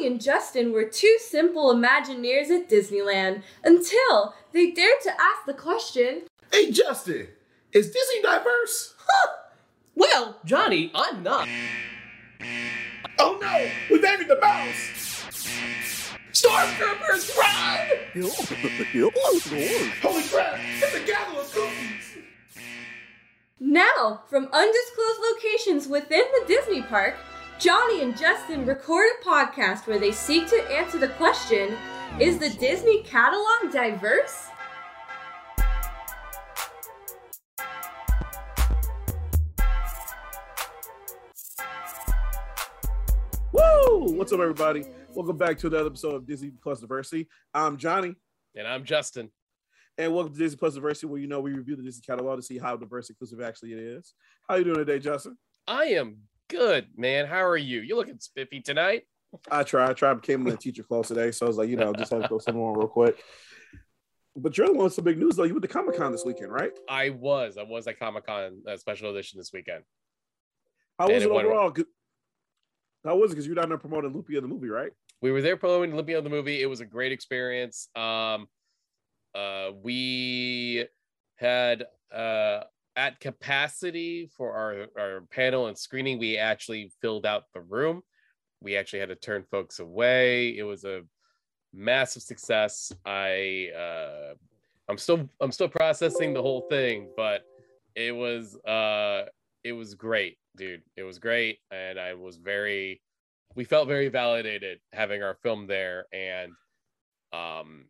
Johnny and Justin were two simple Imagineers at Disneyland until they dared to ask the question Hey, Justin, is Disney diverse? Huh. Well, Johnny, I'm not. Oh no, we buried the mouse! Stormtroopers, run! Holy crap, it's a gaggle of cookies! Now, from undisclosed locations within the Disney park, Johnny and Justin record a podcast where they seek to answer the question Is the Disney catalog diverse? Woo! What's up, everybody? Welcome back to another episode of Disney Plus Diversity. I'm Johnny, And I'm Justin. and welcome to Disney Plus Diversity, where you know we review the Disney catalog to see how diverse and inclusive actually it is. How you doing today, Justin? I am good, man. How are you? You looking spiffy tonight? I tried. I tried. Became in the teacher close today, so I was like, you know, just have to throw something on real quick. But you're the one with some big news, though. You went to Comic Con this weekend, right? I was. I was at Comic Con uh, special edition this weekend. How And was it it went overall? How was it? Because you're down there promoting Lupia the movie, right? We were there promoting Olympia of the movie. It was a great experience. Um, uh, we had uh, at capacity for our, our panel and screening, we actually filled out the room. We actually had to turn folks away. It was a massive success. I uh, I'm still I'm still processing the whole thing, but it was uh it was great, dude. It was great, and I was very we felt very validated having our film there and um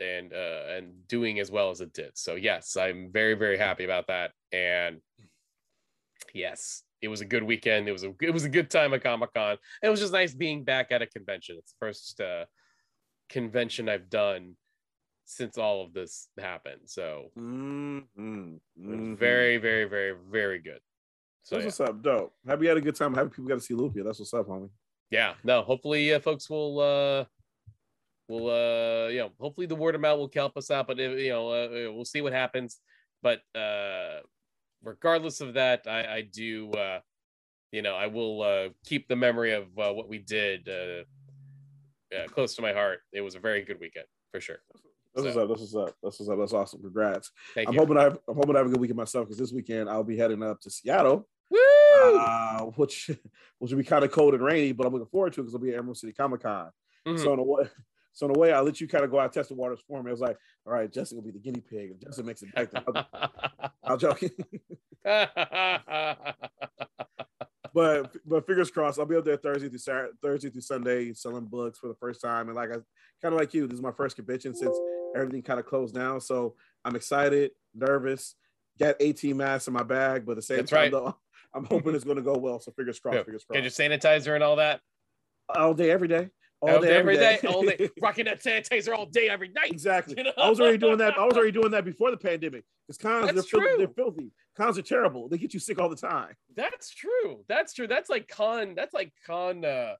and uh and doing as well as it did so yes i'm very very happy about that and yes it was a good weekend it was a it was a good time at comic-con it was just nice being back at a convention it's the first uh convention i've done since all of this happened so Mm-hmm. was very very very very good so That's yeah. what's up, dope. Happy you had a good time. Happy people got to see Lupia. That's what's up, homie. yeah no hopefully uh, folks will uh will uh you know hopefully the word of mouth will help us out but you know uh, we'll see what happens but uh regardless of that i i do uh you know i will uh keep the memory of uh, what we did uh, uh close to my heart it was a very good weekend for sure this So- up. That's what's up. That's what's up. That's awesome. Congrats. thank I'm you hoping I have, I'm hoping I have a good weekend myself because this weekend I'll be heading up to Seattle, Woo! uh, which which will be kind of cold and rainy, but I'm looking forward to it because I'll be at Emerald City Comic Con. Mhm. So in a way, so in a way, I'll let you kind of go out test the waters for me. I was like, all right, Justin will be the guinea pig. If Justin makes it back, I'll, I'll joke. but but fingers crossed, I'll be up there Thursday through Saturday, Thursday through Sunday selling books for the first time. And like I kind of like you, this is my first convention since everything kind of closed down. So I'm excited, nervous, got 18 masks in my bag, but at the same That's time right. though, I'm hoping it's going to go well. So fingers crossed, Yeah. fingers Get crossed. your sanitizer and all that all day, every day, all, day, day, every day, all day rocking that sanitizer all day every night exactly. You know? I was already doing that. I was already doing that before the pandemic. Because cons, they're filthy, they're filthy. Cons are terrible. They get you sick all the time. That's true. That's true. That's like con. That's like con uh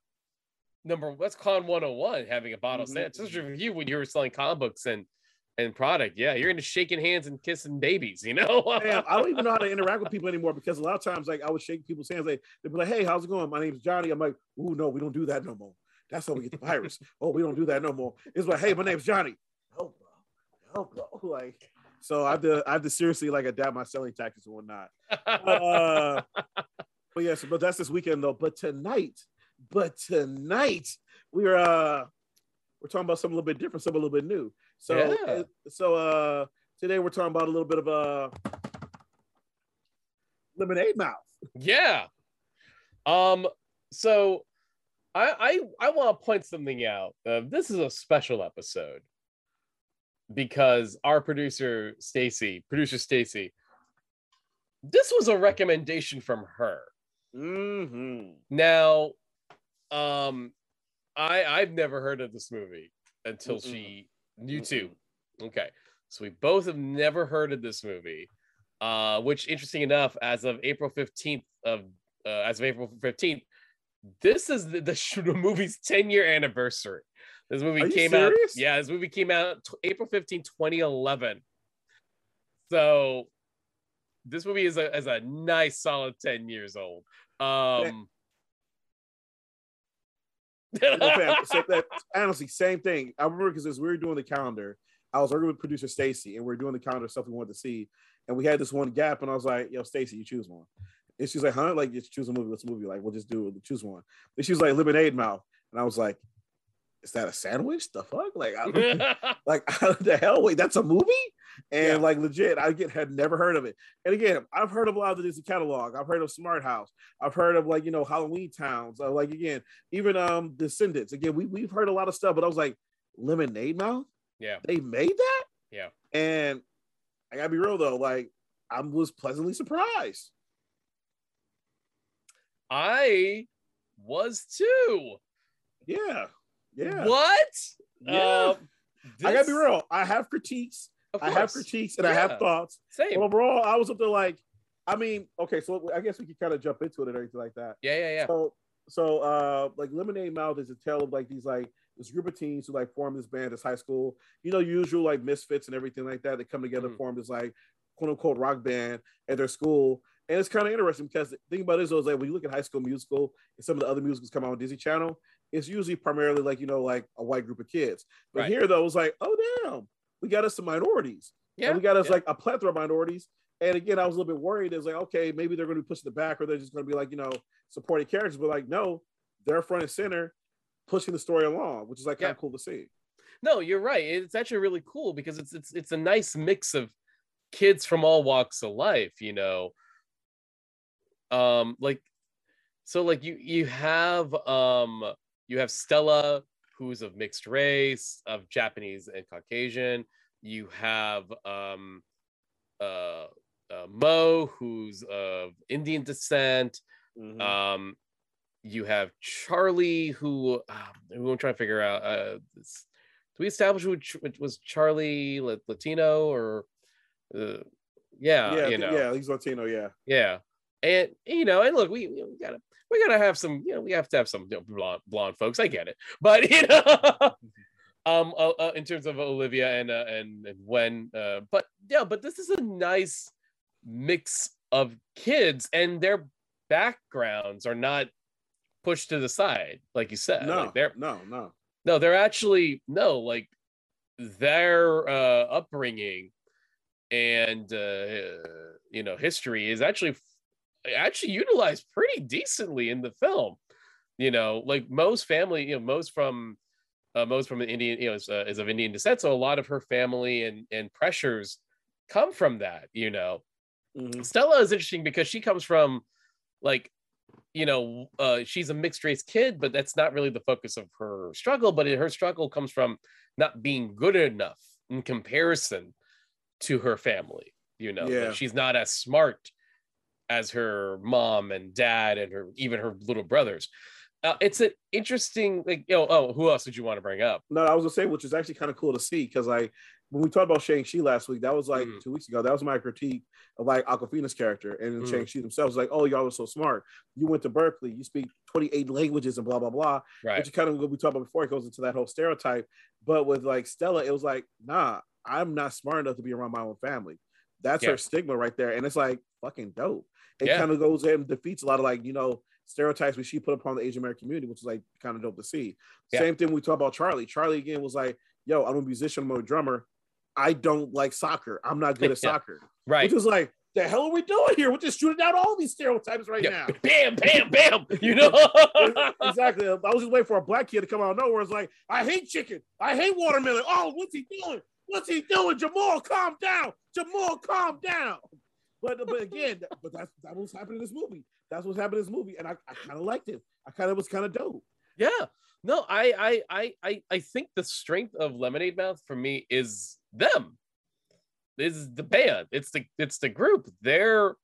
number. That's con one hundred and one. Having a bottle Mhm, of sanitizer for you when you were selling comic books and and product. Yeah, you're into shaking hands and kissing babies. You know. Damn, I don't even know how to interact with people anymore because a lot of times, like I would shake people's hands. They they'd be like, "Hey, how's it going? My name's Johnny." I'm like, "Ooh, no, we don't do that no more. That's how we get the virus. oh, we don't do that no more." It's like, "Hey, my name's Johnny." No, bro. No, bro. Like, so I have to I have to seriously like adapt my selling tactics and whatnot. Uh, but yes, but that's this weekend though. But tonight, but tonight we're uh we're talking about something a little bit different, something a little bit new. So Yeah. uh, so uh today we're talking about a little bit of uh lemonade mouth. yeah. Um. So, I I I want to point something out. Uh, this is a special episode because our producer Stacy, producer Stacy, this was a recommendation from her. Mm-hmm. Now, um, I I've never heard of this movie until Mm-mm. she you too. Okay, so we both have never heard of this movie. Uh, which interesting enough, as of April fifteenth of uh, as of April fifteenth, this is the, the, the movie's ten year anniversary. This movie Are came out. Yeah, this movie came out t- April 15, 2011. So this movie is a, is a nice solid 10 years old. Um You so that- honestly, same thing. I remember because as we were doing the calendar, I was working with producer Stacy, and we are doing the calendar stuff we wanted to see, and we had this one gap, and I was like, "Yo, Stacy, you choose one." And she's like, "Huh? Like, just choose a movie. What's a movie? Like, we'll just do it. Choose one." And she was like, "Lemonade Mouth," and I was like, "Is that a sandwich? The fuck? Like, I, like how the hell? Wait, that's a movie?" And Yeah. like legit, I get had never heard of it. And again, I've heard of a lot of the Disney catalog. I've heard of Smart House. I've heard of like you know Halloween Towns. Uh, like again, even um Descendants. Again, we we've heard a lot of stuff, but I was like, Lemonade Mouth. yeah. They made that. Yeah. And I gotta be real though, like I was pleasantly surprised. I was too. Yeah. Yeah. What? Yeah. Um, I gotta be real. I have critiques. I have critiques and I have thoughts. Same. But overall, I was up there like, I mean, okay, so I guess we could kind of jump into it and everything like that. yeah, yeah, yeah. So, so uh, like Lemonade Mouth is a tale of like these like this group of teens who like form this band as high school, you know, usual like misfits and everything like that. They come together, Mhm. form this like quote unquote rock band at their school. And it's kind of interesting because the thing about it is, though, is like when you look at High School Musical and some of the other musicals come out on Disney Channel, it's usually primarily like you know like a white group of kids. But Right. here though, it's like, oh damn, we got us some minorities. Yeah. And we got us yeah. like a plethora of minorities. And again, I was a little bit worried. It's like, okay, maybe they're going to be pushing the back or they're just going to be like, you know, supporting characters. But like, no, they're front and center pushing the story along, which is like kind of cool to see. No, you're right. It's actually really cool because it's it's it's a nice mix of kids from all walks of life, you know. Um like so like you you have um you have Stella who's of mixed race, of Japanese and Caucasian. You have um uh, uh Mo who's of Indian descent. Mhm. Um, you have Charlie, who um, who I'm trying to figure out. Uh, this- do we establish who Ch- was Charlie Latino or? Uh, yeah, yeah, you know, yeah, he's Latino. Yeah, yeah, and you know, and look, we, we gotta we gotta have some, you know, we have to have some you know, blonde blonde folks. I get it, but you know, um, uh, uh, in terms of Olivia and uh, and and when, uh, but yeah, but this is a nice mix of kids, and their backgrounds are not pushed to the side, like you said. no, like they're no, no. no, they're actually no, like their uh, upbringing and uh, you know history is actually actually utilized pretty decently in the film. You know, like Mo's family, you know, Mo's from uh, Mo's from an Indian, you know, is, uh, is of Indian descent, so a lot of her family and and pressures come from that. You know, Mhm. Stella is interesting because she comes from like you know uh she's a mixed race kid but that's not really the focus of her struggle but her struggle comes from not being good enough in comparison to her family you know Like, she's not as smart as her mom and dad and her even her little brothers uh, it's an interesting like you know oh who else did you want to bring up No, I was gonna say, which is actually kind of cool to see because like when we talked about Shang Chi last week, that was like Mhm. two weeks ago. That was my critique of like Awkwafina's character and Mhm. Shang Chi themselves. Like, oh, y'all are so smart. You went to Berkeley. You speak twenty eight languages and blah blah blah. right Which is kind of what we talked about before. It goes into that whole stereotype. But with like Stella, it was like, nah, I'm not smart enough to be around my own family. That's Yeah. her stigma right there, and it's like fucking dope. It Yeah. kind of goes and defeats a lot of like you know stereotypes which she put upon the Asian American community, which is like kind of dope to see. Yeah. Same thing we talk about Charlie. Charlie again was like, yo, I'm a musician, I'm a drummer. I don't like soccer. I'm not good at Yeah. soccer. right Which is like, the hell are we doing here? We're just shooting out all these stereotypes right yeah. now. bam bam bam you know exactly. I was just waiting for a black kid to come out of nowhere. It's like, I hate chicken. I hate watermelon. Oh, what's he doing? What's he doing? Jamal, calm down. Jamal, calm down. But but again, but that's that was happening in this movie. That's what's happening in this movie, and I, I kind of liked it. I kind of was kind of dope. Yeah. No, I, I I I I think the strength of Lemonade Mouth for me is them. Is the band. It's the it's the group. They're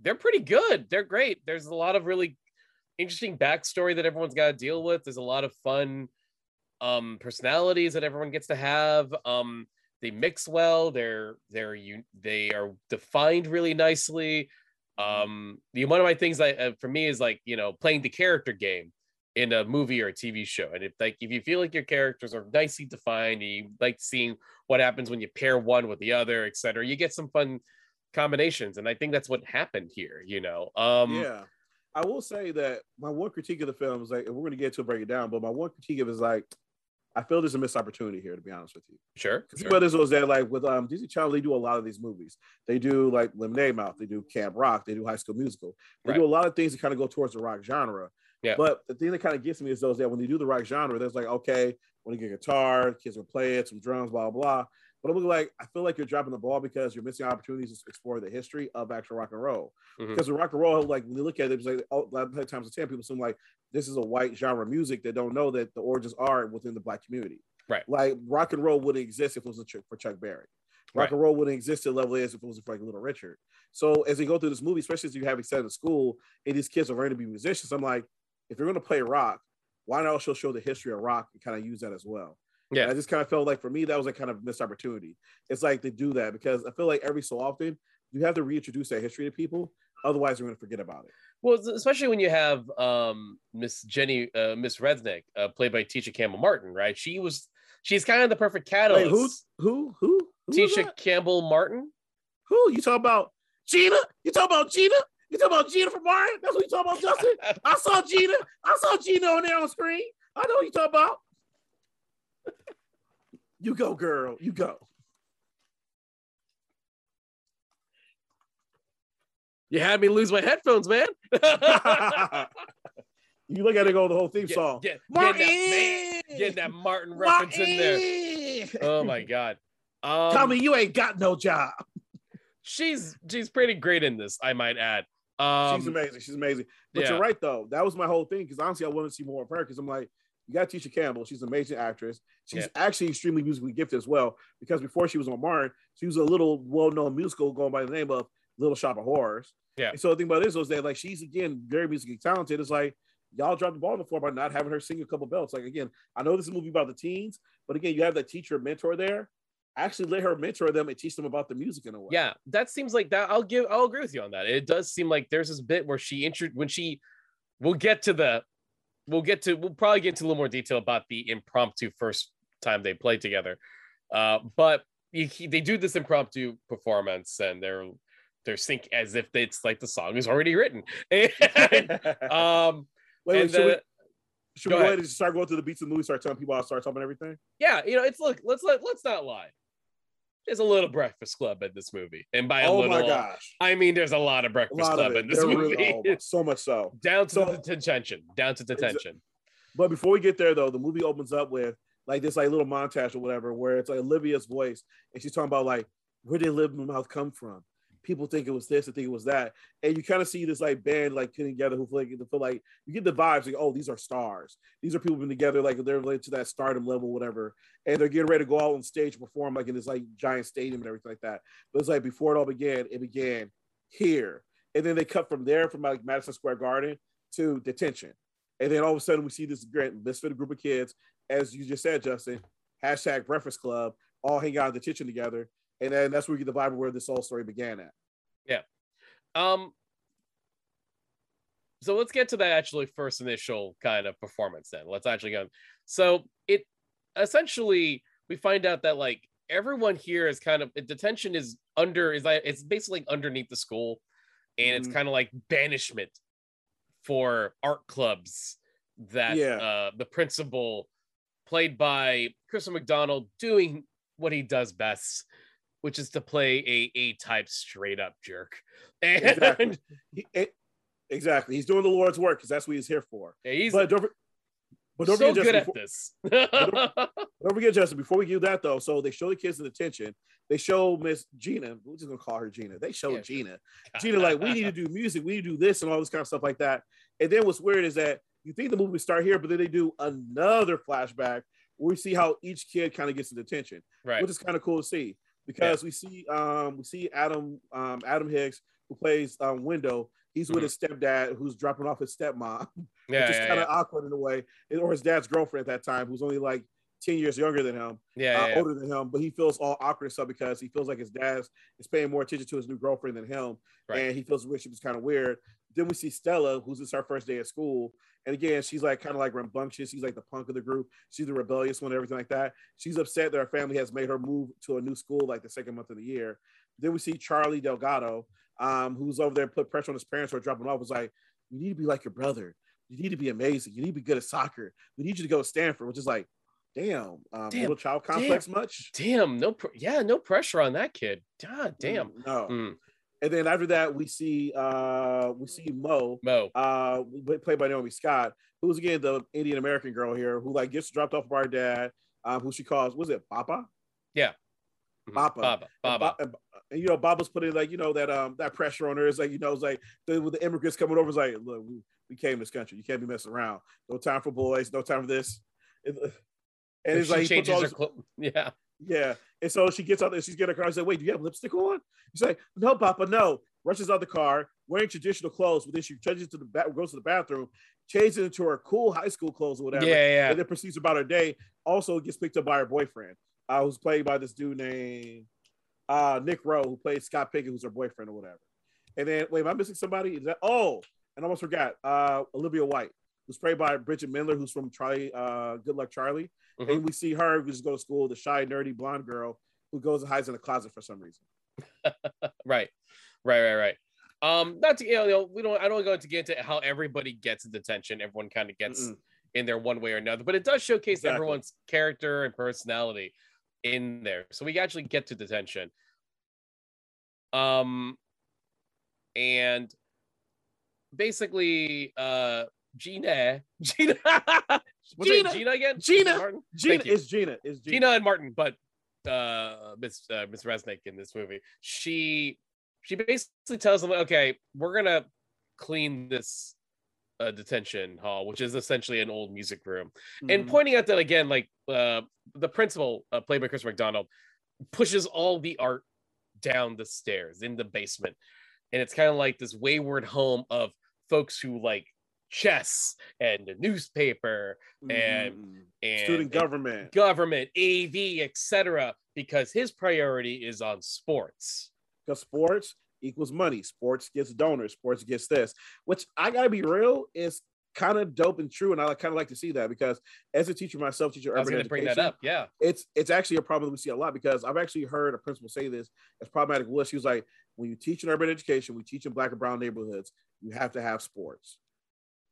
they're pretty good. They're great. There's a lot of really interesting backstory that everyone's got to deal with. There's a lot of fun um personalities that everyone gets to have. Um they mix well. They're they're you they are defined really nicely. Um the one of my things I uh, for me is like, you know, playing the character game in a movie or a TV show. And if like if you feel like your characters are nicely defined and you like seeing what happens when you pair one with the other, etc., you get some fun combinations. And I think that's what happened here, you know. Um yeah, I will say that my one critique of the film is like, we're going to get to break it down, but my one critique of it is like, I feel there's a missed opportunity here, to be honest with you. Sure. Because sure. is was that like with um Disney Channel, they do a lot of these movies. They do like Lemonade Mouth, they do Camp Rock, they do High School Musical. They Right. do a lot of things that kind of go towards the rock genre. Yeah. But the thing that kind of gets me is those that when they do the rock genre, there's like, okay, when you get a guitar, kids will play it, some drums, blah, blah, blah. But I'm looking like I feel like you're dropping the ball because you're missing opportunities to explore the history of actual rock and roll. Mhm. Because the rock and roll, like when you look at it, it's like oh, a lot of times of ten people seem like this is a white genre music that don't know that the origins are within the black community. Right. Like rock and roll wouldn't exist if it was a Chuck- for Chuck Berry. Rock Right. and roll wouldn't exist at level is if it wasn't for like Little Richard. So as they go through this movie, especially as you have it set in school, and these kids are learning to be musicians, I'm like, if you're going to play rock, why not also show the history of rock and kind of use that as well? Yeah. And I just kind of felt like for me that was a kind of missed opportunity. It's like to do that because I feel like every so often you have to reintroduce that history to people, otherwise they're going to forget about it. Well, especially when you have um, Miss Jenny, uh, Miss Resnick, uh, played by Tisha Campbell Martin, right? She was, she's kind of the perfect catalyst. Wait, who, who, who, who, Tisha? Campbell Martin. who? You talk about Gina? You talk about Gina? You talk about Gina from Martin? That's what you talk about, Justin. I saw Gina. I saw Gina on there on screen. I know what you talk about. You go, girl. You go. You had me lose my headphones, man. you look at it, go the whole theme Get- song. get- Martin, getting that, man, getting that Martin reference in there. Oh my god. Um, Tell me you ain't got no job. she's she's pretty great in this, I might add. Um, She's amazing. She's amazing. But yeah. you're right though. That was my whole thing because honestly, I want to see more of her because I'm like, you got Tisha Campbell. She's an amazing actress. She's Yeah. actually extremely musically gifted as well. Because before she was on Martin, she was a little well-known musical going by the name of Little Shop of Horrors. Yeah. And so the thing about this was that like she's again very musically talented. It's like y'all dropped the ball before by not having her sing a couple belts. Like again, I know this is a movie about the teens, but again, you have that teacher mentor there. Actually, let her mentor them and teach them about the music in a way. yeah, that seems like that. I'll give. I'll agree with you on that. It does seem like there's this bit where she intro when she. We'll get to the. We'll get to. We'll probably get into a little more detail about the impromptu first time they played together, uh, but you, they do this impromptu performance and they're they're sync as if it's like the song is already written. And, um, wait, wait, should, the- we, should we go ahead. ahead and start going to the beats of the movie, start telling people I start talking everything? yeah, you know, it's look. Let's let let's not lie. There's a little Breakfast Club in this movie, and by a oh little, my gosh. I mean there's a lot of Breakfast lot Club of in this They're movie. really- oh my- so much so. down to So- the detention, down to detention. But before we get there, though, the movie opens up with like this like little montage or whatever, where it's like Olivia's voice, and she's talking about like where did Live Mouth come from? People think it was this, and think it was that, and you kind of see this like band like getting together who feel like, feel like you get the vibes like oh these are stars, these are people been together like they're related to that stardom level, whatever, and they're getting ready to go out on stage perform like in this like giant stadium and everything like that. But it's like before it all began, it began here, and then they cut from there from like Madison Square Garden to detention. And then all of a sudden, we see this great misfit group of kids, as you just said, Justin. Hashtag Breakfast Club, all hang out in the kitchen together, and then that's where we get the vibe of where this whole story began at. Yeah. Um, so let's get to that actually first initial kind of performance. Then let's actually go. So it essentially we find out that like everyone here is kind of detention is under is like it's basically underneath the school, and it's Mhm. kind of like banishment for art clubs that Yeah. uh, the principal, played by Christopher McDonald, doing what he does best, which is to play a A type straight up jerk. And Exactly. He, it- exactly. He's doing the Lord's work because that's what he's here for. he's But don't, but don't so forget, good Justin, at before- this. don't forget, Justin. Before we do that, though, so they show the kids in detention. They show Miss Gina. We're just gonna call her Gina. They show Yeah. Gina. Gina, like, we need to do music, we need to do this and all this kind of stuff like that. And then what's weird is that you think the movie would start here, but then they do another flashback where we see how each kid kind of gets the attention, right. which is kind of cool to see because we see um we see Adam um Adam Hicks who plays um Wendell. He's with Mhm. his stepdad who's dropping off his stepmom, Yeah, which is yeah, kind yeah. of awkward in a way, or his dad's girlfriend at that time, who's only like 10 years younger than him yeah, uh, yeah, yeah. older than him, but he feels all awkward and stuff because he feels like his dad is paying more attention to his new girlfriend than him, Right. and he feels the relationship is kind of weird. Then we see Stella, who's it's her first day at school, and again, she's like kind of like rambunctious. She's like the punk of the group. She's the rebellious one, and everything like that. She's upset that her family has made her move to a new school like the second month of the year. Then we see Charlie Delgado, um, who's over there put pressure on his parents who are dropping off. Was like, you need to be like your brother. You need to be amazing. You need to be good at soccer. We need you to go to Stanford, which is like, damn, um, Damn, little child complex much? Damn, no, pr- yeah, no pressure on that kid. God damn. Mm, no. Mm, And then after that, we see uh we see Mo, Mo. uh played by Naomi Scott, who's again the Indian American girl here, who like gets dropped off by her dad, um, who she calls was it Papa? Mhm. Baba. Baba. And and, you know, Baba's putting like you know that um that pressure on her. is like you know, it's like the, with the immigrants coming over. It's like, look, we, we came to this country. You can't be messing around. No time for boys. No time for this. And, and it's like changes her this- clo- Yeah. Yeah. And so she gets out there. She's getting her car. I like, wait, do you have lipstick on? She's like, no, Papa, no. Rushes out the car, wearing traditional clothes, but then she changes to the back, goes to the bathroom, changes into her cool high school clothes or whatever Yeah, yeah. and then proceeds about her day. Also gets picked up by her boyfriend, uh, who's played by this dude named uh, Nick Roux, who plays Scott Pickett, who's her boyfriend or whatever. And then, wait, am I missing somebody? Is that oh, and I almost forgot uh, Olivia White, who's played by Bridgit Mendler, who's from Charlie, uh, Good Luck Charlie. Mhm. And we see her who just go to school, the shy, nerdy blonde girl who goes and hides in the closet for some reason. Right. Right, right, right. Um, not to you know, we don't I don't go to get into how everybody gets detention. Everyone kind of gets Mm-mm. in there one way or another, but it does showcase Exactly. everyone's character and personality in there. So we actually get to detention. Um and basically uh Gina Gina Gina, it Gina again? Gina. Martin? Gina is Gina. Is Gina. Gina and Martin, but uh Miss uh, Miss Resnick in this movie, she she basically tells them, okay, we're gonna clean this uh, detention hall, which is essentially an old music room, and Mhm. pointing out that again, like uh, the principal, uh, played by Chris McDonald, pushes all the art down the stairs in the basement, and it's kind of like this wayward home of folks who like chess and the newspaper and- Mhm. and student government. government, AV, etc. Because his priority is on sports. because sports equals money. Sports gets donors. Sports gets this, which I gotta be real is kind of dope and true, and I kind of like to see that because as a teacher myself, teacher I was urban to bring that education, up. Yeah. It's it's actually a problem that we see a lot because I've actually heard a principal say this as problematic was she was like, when you teach in urban education, we teach in black and brown neighborhoods, you have to have sports.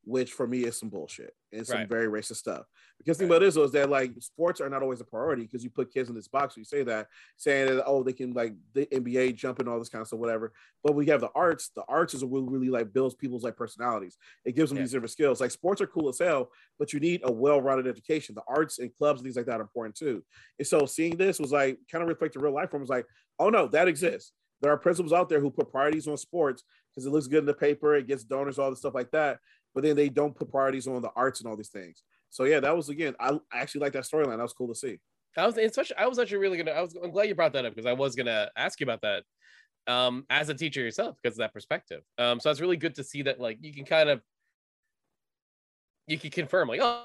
Which for me is some bullshit and some Right. very racist stuff. Because the thing about it is, is that like sports are not always a priority because you put kids in this box. You say that saying that oh they can like the NBA jump and all this kind of stuff, whatever. But we have the arts. The arts is what really like builds people's like personalities. It gives them Yeah. these different skills. Like sports are cool as hell, but you need a well-rounded education. The arts and clubs and things like that are important too. And so seeing this was like kind of reflected real life from was like, oh no, that exists. There are principals out there who put priorities on sports because it looks good in the paper, it gets donors, all the stuff like that. But then they don't put priorities on the arts and all these things. So yeah, that was again, I I actually like that storyline. That was cool to see. I was, such, I was actually really gonna. I was. I'm glad you brought that up because I was gonna ask you about that, um, as a teacher yourself because of that perspective. Um, so it's really good to see that like you can kind of, you can confirm like oh,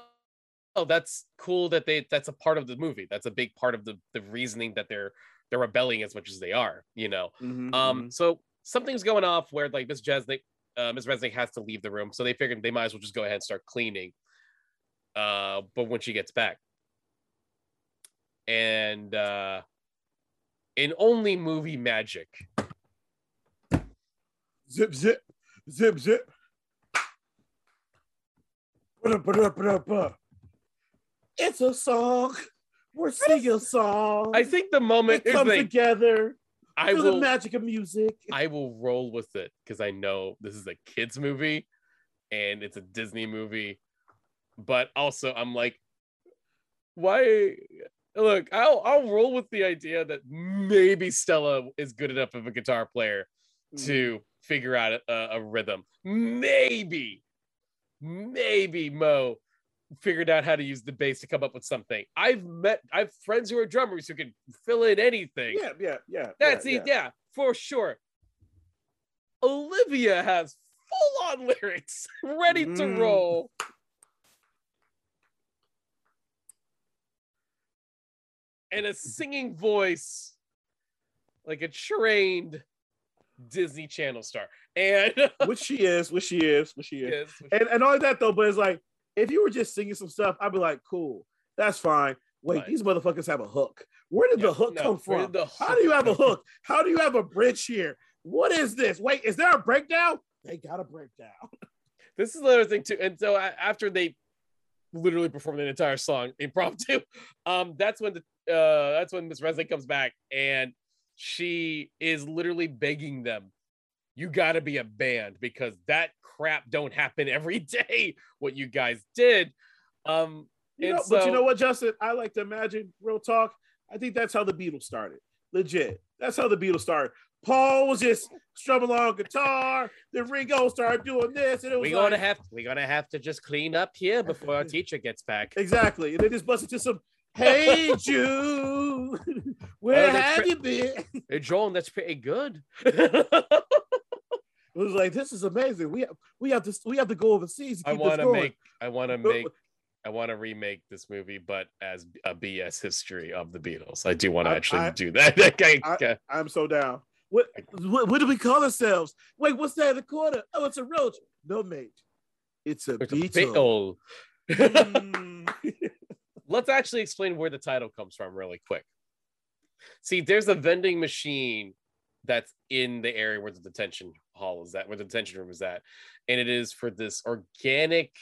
oh that's cool that they that's a part of the movie. That's a big part of the the reasoning that they're they're rebelling as much as they are. You know. Mhm, Um, so something's going off where like Miss Jesnick, uh, Miss Resnick has to leave the room, so they figured they might as well just go ahead and start cleaning. Uh, but when she gets back, and uh, in only movie magic, zip zip zip zip. It's a song. We're singing a song. I think the moment it comes together I through the will magic of music. I will roll with it because I know this is a kids movie and it's a Disney movie, but also I'm like, why? Look, I'll I'll roll with the idea that maybe Stella is good enough of a guitar player to mm. figure out a, a rhythm. Maybe, maybe Mo figured out how to use the bass to come up with something. I've met I've friends who are drummers who can fill in anything. Yeah, yeah, yeah. That's yeah, it, yeah, for sure. Olivia has full on lyrics ready to Mm. roll. And a singing voice like a trained Disney Channel star. And Which she is, which she is, which she is. Yes, And, and all that though, but it's like if you were just singing some stuff, I'd be like, cool, that's fine. Wait, Right. these motherfuckers have a hook. Where did Yeah, the hook no, come from? the How do you have a hook? How do you have a bridge here? What is this? Wait, is there a breakdown? They got a breakdown. this is the other thing too. And so after they literally perform the entire song impromptu, um, that's when the uh that's when Miss Resnick comes back and she is literally begging them, you gotta be a band because that crap don't happen every day, what you guys did. Um You know, but you know what, Justin? I like to imagine real talk. I think that's how the Beatles started. Legit. That's how the Beatles started. Paul was just strumming along guitar. Then Ringo started doing this, and it was we're like, gonna have we're gonna have to just clean up here before our teacher gets back. exactly. And they just busted to some, "Hey Jude, where Oh, have pre- you been?" Hey, that's pretty good. It was like, "This is amazing. We have we have to we have to go overseas." To I want to make I want to make I want to remake this movie, but as a BS history of the Beatles. I do want to actually I- do that. Okay. I'm so down. What, what what do we call ourselves? Wait, what's that in the corner? Oh, it's a roach. No, mate. It's a It's a beetle. Mm. Let's actually explain where the title comes from really quick. See, there's a vending machine that's in the area where the detention hall is at, where the detention room is at, and it is for this organic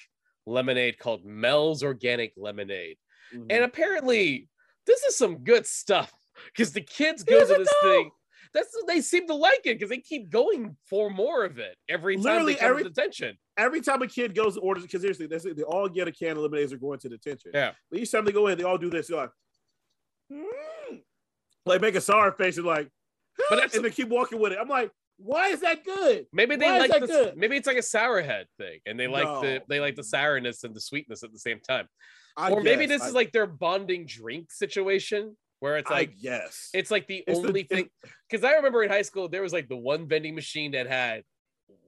lemonade called Mel's Organic Lemonade. Mm-hmm. And apparently, this is some good stuff because the kids go to this thing. That's they seem to like it because they keep going for more of it every time Literally they come every- to detention. every time a kid goes and orders, because seriously, it, they all get a can of lemonade as they're going to detention. Yeah. But each time they go in, they all do this. They're like, "Mm." like make a sour face and like, But that's- and they keep walking with it. I'm like, why is that good? Maybe they Why like this. good? Maybe it's like a sour head thing, and they like the they like the sourness and the sweetness at the same time. I or maybe this I- is like their bonding drink situation where it's like yes, it's like the It's only it's- thing. Because I remember in high school there was like the one vending machine that had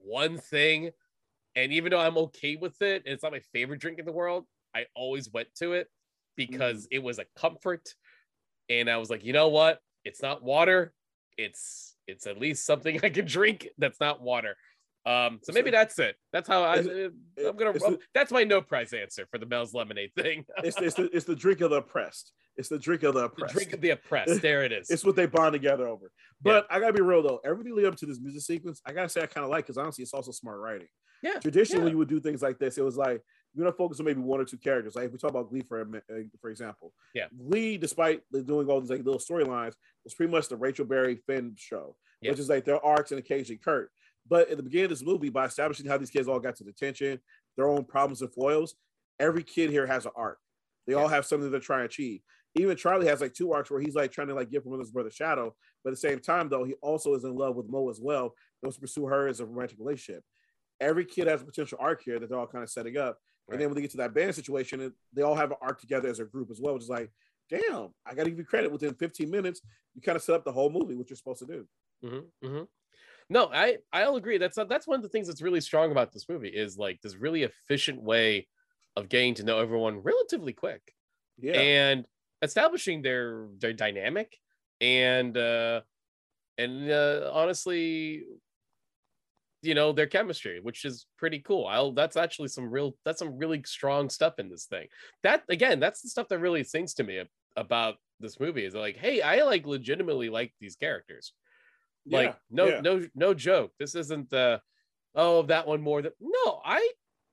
one thing, and even though I'm okay with it, and it's not my favorite drink in the world. I always went to it because mm. it was a comfort, and I was like, you know what? It's not water. It's it's at least something I can drink that's not water. Um, so maybe that's it. That's how I, Is I'm gonna. the- that's my no prize answer for the Mel's lemonade thing. it's, it's, the, it's the drink of the oppressed. It's the drink of the oppressed. the drink of the oppressed. There it is. It's what they bond together over. But I gotta be real though, everything lead up to this music sequence, I gotta say I kind of like because honestly, it's also smart writing. yeah. Traditionally, yeah. you would do things like this, it was like you're gonna focus on maybe one or two characters. Like if we talk about Glee for a uh, for example, Yeah. Glee, despite doing all these like little storylines, was pretty much the Rachel Berry Finn show, Yeah. which is like their arcs and occasionally Kurt. But at the beginning of this movie, by establishing how these kids all got to detention, their own problems and foils, every kid here has an arc. They all have something they're trying to achieve. Even Charlie has like two arcs where he's like trying to like get from his brother Shadow, but at the same time though, he also is in love with Mo as well. He wants to pursue her as a romantic relationship. Every kid has a potential arc here that they're all kind of setting up. Right. And then when they get to that band situation, they all have an arc together as a group as well, which is like, damn, I got to give you credit. Within 15 minutes, you kind of set up the whole movie, what you're supposed to do. hmm hmm No, I I'll agree. That's that's one of the things that's really strong about this movie is like this really efficient way of getting to know everyone relatively quick Yeah. and establishing their their dynamic and uh and uh, honestly you know their chemistry which is pretty cool i'll that's actually some real that's some really strong stuff in this thing that again that's the stuff that really sings to me about this movie is like hey i like legitimately like these characters like Yeah, no yeah. no no joke this isn't the oh that one more than no i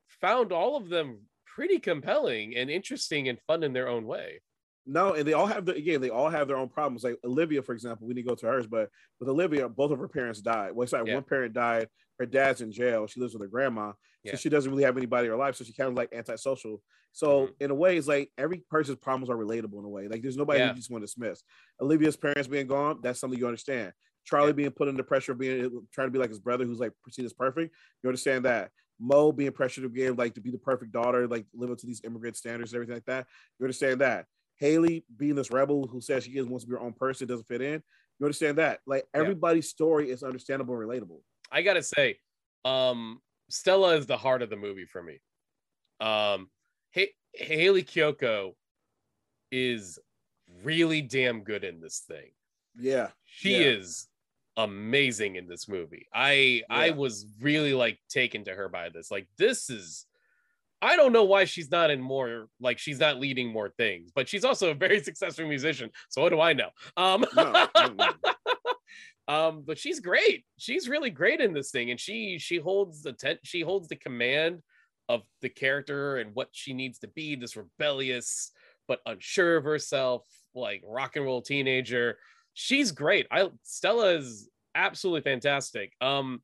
found all of them pretty compelling and interesting and fun in their own way No, and they all have the again, they all have their own problems. Like Olivia, for example, we need to go to hers, but with Olivia, both of her parents died. Well, sorry, Yeah. one parent died, her dad's in jail. She lives with her grandma. Yeah. So she doesn't really have anybody in her life. So she kind of like antisocial. So Mhm. in a way, it's like every person's problems are relatable in a way. Like there's nobody Yeah. you just want to dismiss. Olivia's parents being gone, that's something you understand. Charlie Yeah. being put under pressure, of being trying to be like his brother who's like perceived as perfect, you understand that. Mo being pressured to be like to be the perfect daughter, like live up to these immigrant standards and everything like that. You understand that. Hayley being this rebel who says she is wants to be her own person, doesn't fit in. You understand that. Like Yeah. everybody's story is understandable and relatable. I gotta say, um, Stella is the heart of the movie for me. Um, ha- Hayley Kiyoko is really damn good in this thing. Yeah. She Yeah. is amazing in this movie. I I was really like taken to her by this. Like this is I don't know why she's not in more like she's not leading more things, but she's also a very successful musician. So what do I know? Um No, no, no. Um, but she's great. She's really great in this thing, and she she holds the tent. She holds the command of the character and what she needs to be. This rebellious but unsure of herself, like rock and roll teenager. She's great. I Stella is absolutely fantastic. Um,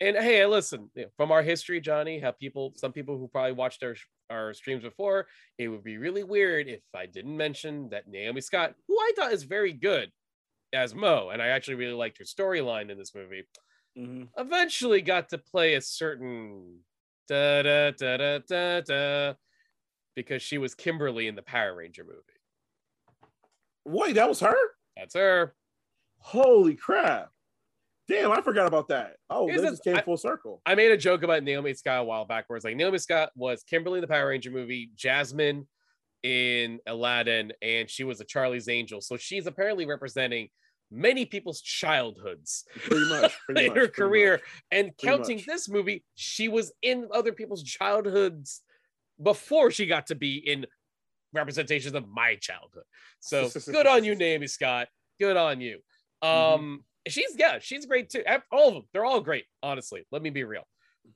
and hey, listen, from our history, Johnny, have people, some people who probably watched our our streams before, it would be really weird if I didn't mention that Naomi Scott, who I thought is very good as Mo, and I actually really liked her storyline in this movie, mm-hmm. eventually got to play a certain da da da da da da because she was Kimberly in the Power Ranger movie. Wait, that was her? That's her. Holy crap. Damn, I forgot about that. Oh, this just came I, full circle. I made a joke about Naomi Scott a while back where it's like Naomi Scott was Kimberly in the Power Ranger movie, Jasmine in Aladdin, and she was a Charlie's Angel. So she's apparently representing many people's childhoods pretty much, pretty in much, her career. Much, and counting much. this movie, she was in other people's childhoods before she got to be in representations of my childhood. So good on you, Naomi Scott. Good on you. Um, mm-hmm she's yeah, she's great too. All of them, they're all great. Honestly, let me be real.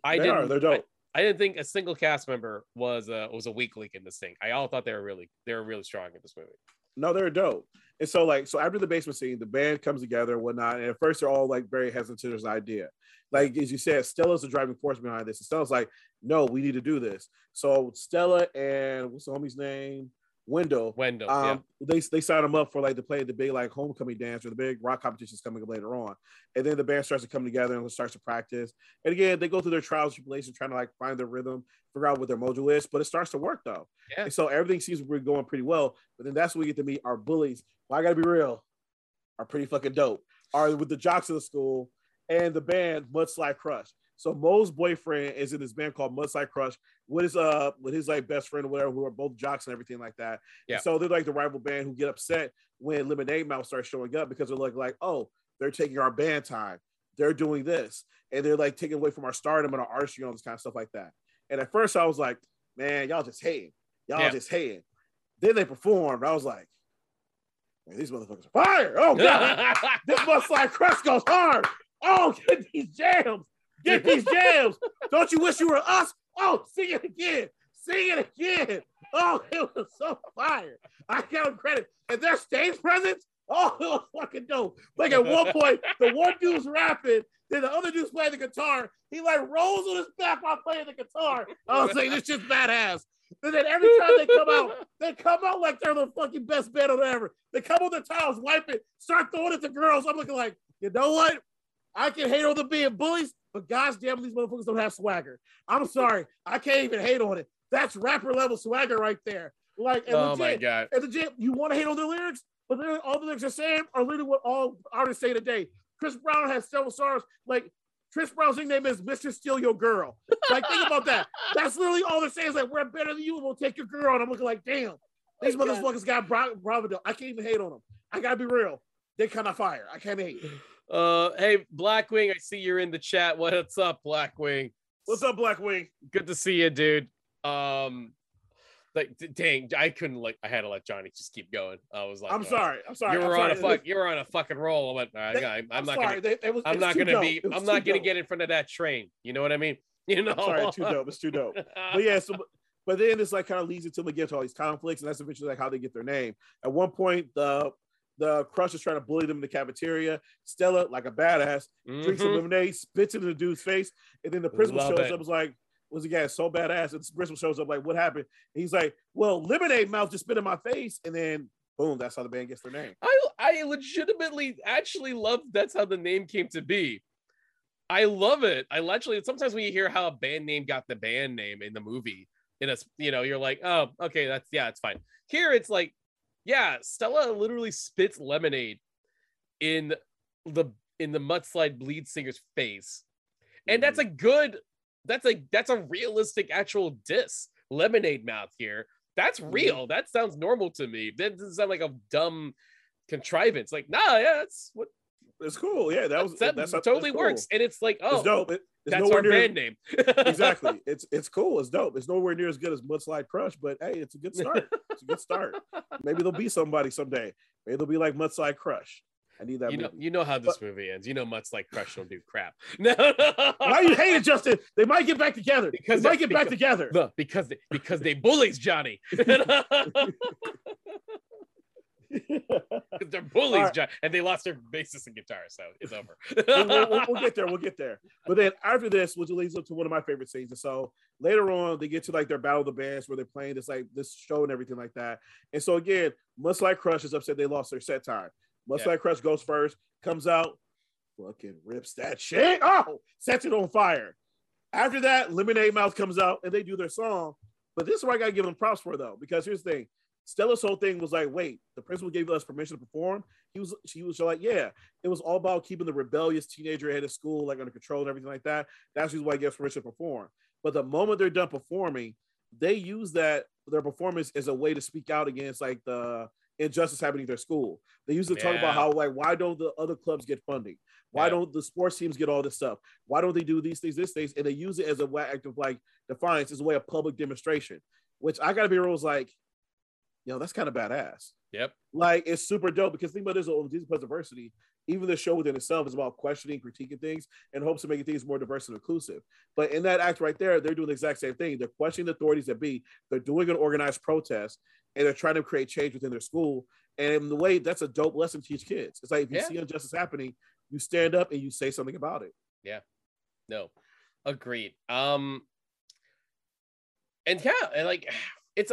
I they didn't. Are, they're dope. I, I, didn't think a single cast member was a was a weak link in this thing. I all thought they were really they were really strong in this movie. No, they're dope. And so like so after the basement scene, the band comes together and whatnot. And at first they're all like very hesitant to this idea. Like as you said, Stella's the driving force behind this. And Stella's like, no, we need to do this. So Stella and what's the homie's name? Wendell. Wendell. Um, yeah. they they sign him up for like to play the big like homecoming dance or the big rock competitions coming up later on, and then the band starts to come together and starts to practice. And again, they go through their trials and tribulations, trying to like find their rhythm, figure out what their mojo is. But it starts to work though. Yeah. And so everything seems to be going pretty well. But then that's when we get to meet our bullies. Well, I gotta be real, are pretty fucking dope. Are with the jocks of the school and the band Mudslide Crush. So Mo's boyfriend is in this band called Mudslide Crush with his uh with his like best friend or whatever, who are both jocks and everything like that. Yeah. And so they're like the rival band who get upset when Lemonade Mouth starts showing up because they're like like oh they're taking our band time, they're doing this, and they're like taking away from our stardom and our artistry and all this kind of stuff like that. And at first I was like, man, y'all just hating, y'all yeah. just hating. Then they performed. I was like, man, these motherfuckers are fire. Oh god, this Mudslide Crush goes hard. Oh, get these jams. Get these jams. Don't you wish you were us? Oh, sing it again. Sing it again. Oh, it was so fire. I give them credit. And their stage presence, oh, it was fucking dope. Like at one point, the one dude's rapping, then the other dude's playing the guitar. He like rolls on his back while playing the guitar. I was like, this just badass. And then every time they come out, they come out like they're the fucking best band ever. They come on the tiles, wipe it, start throwing it to girls. I'm looking like, you know what? I can hate on them being bullies, but gosh damn, these motherfuckers don't have swagger. I'm sorry, I can't even hate on it. That's rapper level swagger right there. Like, and oh legit, my god, and legit, you want to hate on the lyrics, but then all the lyrics are saying are literally what all artists say today. Chris Brown has several songs like Chris Brown's nickname is Mr. Steal Your Girl. Like, think about that. That's literally all they're saying is like, we're better than you and we'll take your girl. And I'm looking like, damn, these motherfuckers got Bravo. I can't even hate on them. I gotta be real. They kind of fire. I can't hate. Uh, hey, Blackwing, I see you're in the chat. What's up, Blackwing? What's up, Blackwing? Good to see you, dude. Um, like, dang, I couldn't like, I had to let Johnny just keep going. I was like, I'm sorry, I'm sorry. You were I'm on sorry. a fuck, you were on a fucking roll. I went, I, am not sorry. gonna, they, was, I'm not gonna dope. be, I'm not gonna dope. get in front of that train. You know what I mean? You know, I'm sorry, too dope. It's too dope. but yeah, so. But then this like kind of leads into them again to all these conflicts, and that's eventually like how they get their name. At one point, the the Crush is trying to bully them in the cafeteria. Stella, like a badass, mm-hmm. drinks some lemonade, spits it in the dude's face, and then the principal Love shows it. up. Was like, "Was the guy so badass?" And the principal shows up like, "What happened?" And he's like, "Well, lemonade mouth just spit in my face," and then boom, that's how the band gets their name. I I legitimately actually love that's how the name came to be. I love it. I literally sometimes when you hear how a band name got the band name in the movie, in a you know, you're like, oh, okay, that's yeah, it's fine. Here it's like yeah, Stella literally spits lemonade in the in the mudslide bleed singer's face. And that's a mm-hmm. good that's a that's a realistic actual diss. Lemonade mouth here. That's mm-hmm. real. That sounds normal to me. That doesn't sound like a dumb contrivance. Like, nah, yeah, that's what it's cool. Yeah, that was that that's, totally that's works. And it's like, oh, it's dope. It, it's that's our band name. exactly. It's it's cool. It's dope. It's nowhere near as good as Mudslide Crush, but hey, it's a good start. It's a good start. Maybe there'll be somebody someday. Maybe they'll be like Mudslide Crush. I need that you know, you know how this movie ends. You know, much like Crush don't do crap. No, Why you hate it, Justin? They might get back together. Because they might get back together. no, because they, because they bullies Johnny. They're bullies, Alright. John, and they lost their bassist and guitar, so it's over. we'll, we'll- we'll- get there. We'll get there. But then after this, which leads up to one of my favorite scenes. And so later on, they get to like their battle of the bands where they're playing this like this show and everything like that. And so again, much like Crush is upset they lost their set time. Much Yeah. like Crush goes first, comes out, fucking rips that shit. Oh, sets it on fire. After that, Lemonade Mouth comes out and they do their song. But this is what I gotta give them props for though, because here's the thing. Stella's whole thing was like, wait, the principal gave us permission to perform. He was, she was like, yeah, it was all about keeping the rebellious teenager head of school like under control and everything like that. That's why he gives permission to perform. But the moment they're done performing, they use that their performance as a way to speak out against like the injustice happening at their school. They used to talk about how like why don't the other clubs get funding? Why Yeah. don't the sports teams get all this stuff? Why don't they do these things, this things? And they use it as a way act of like defiance, as a way of public demonstration. Which I gotta be real was like, yo, that's kind of badass. yep. Like it's super dope because think about this on Disney Plus diversity. Even the show within itself is about questioning, critiquing things, and hopes of making things more diverse and inclusive. But in that act right there, they're doing the exact same thing. They're questioning the authorities that be. They're doing an organized protest, and they're trying to create change within their school. And in the way, that's a dope lesson to teach kids. It's like if you Yeah. see injustice happening, you stand up and you say something about it. Yeah. No, agreed. Um, and yeah, and like it's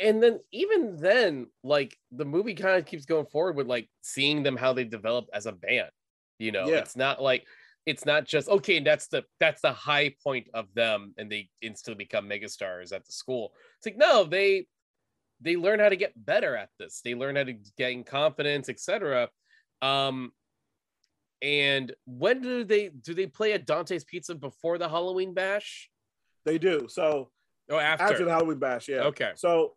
and then even then, like the movie kind of keeps going forward with like seeing them how they develop as a band. You know, Yeah. it's not like it's not just okay. That's the that's the high point of them, and they instantly become megastars at the school. It's like no, they they learn how to get better at this. They learn how to gain confidence, etc. Um, and when do they do they play at Dante's Pizza before the Halloween bash? They do. So Oh, after. after, the Halloween bash, yeah. Okay. So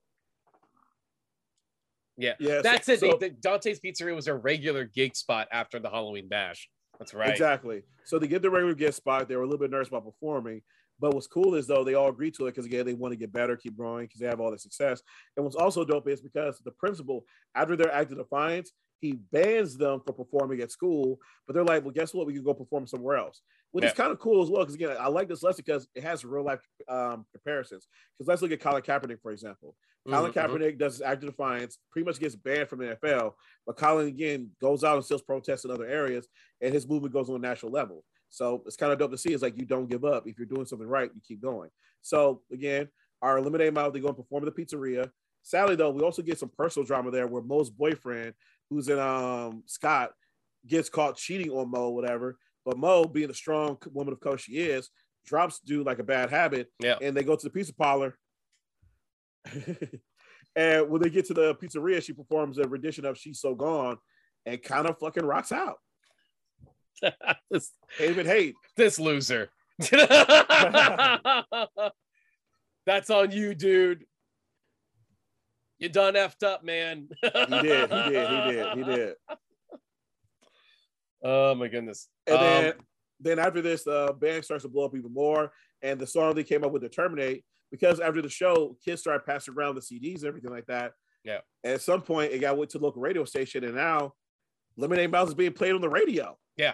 Yeah. yeah, so- That's it. so- they, the Dante's Pizzeria was a regular gig spot after the Halloween bash. That's right. Exactly. So they get the regular gig spot. They were a little bit nervous about performing, but what's cool is though they all agreed to it because again they want to get better, keep growing because they have all the success. And what's also dope is because the principal, after their act of defiance, he bans them for performing at school. But they're like, well, guess what? We can go perform somewhere else, which is kind of cool as well. Because again, I like this lesson because it has real life um, comparisons. Because let's look at Colin Kaepernick for example. Colin Mhm, mhm. Kaepernick does his act of defiance, pretty much gets banned from the NFL, but Colin again goes out and still protests in other areas, and his movement goes on a national level. So it's kind of dope to see. It's like you don't give up. If you're doing something right, you keep going. So again, our Lemonade Mouth, they go and perform at the pizzeria. Sadly, though, we also get some personal drama there where Mo's boyfriend, who's in um Scott, gets caught cheating on Mo, whatever. But Mo, being the strong woman of course she is, drops dude like a bad habit Yeah. and they go to the pizza parlor. and when they get to the pizzeria, she performs a rendition of "She's So Gone" and kind of fucking rocks out. this, David Hate. this loser. That's on you, dude. You done effed up, man. He did. He did. He did. He did. Oh my goodness. And Um, then, then after this, the band starts to blow up even more. And the song they came up with to terminate because after the show, kids started passing around the CDs and everything like that. Yeah. And at some point, it got went to the local radio station, and now Lemonade Mouth is being played on the radio. Yeah.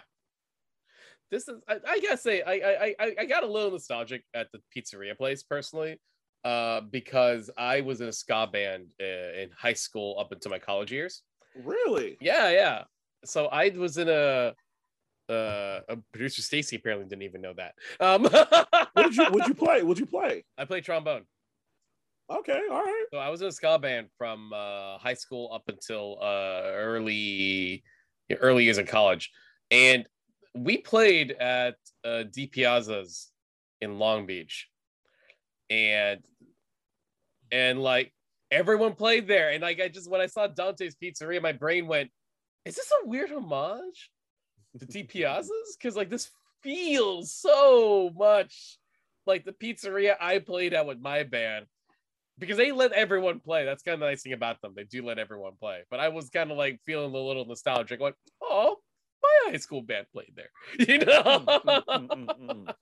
This is I, I gotta say I, I I I got a little nostalgic at the pizzeria place personally, uh, because I was in a ska band uh, in high school up until my college years. Really? Yeah, yeah. So I was in a uh, a producer Stacy apparently didn't even know that. Um, What did you? Would you play? Would you play? I play trombone. Okay. All right. So I was in a ska band from uh, high school up until uh, early early years in college, and we played at uh, DiPiazza's in Long Beach, and and like everyone played there, and like I just when I saw Dante's Pizzeria, my brain went, "Is this a weird homage to DiPiazza's?" Because like this feels so much like the pizzeria I played at with my band because they let everyone play. That's kind of the nice thing about them. They do let everyone play. But I was kind of like feeling a little nostalgic, like, oh, my high school band played there, you mm, know. Mm,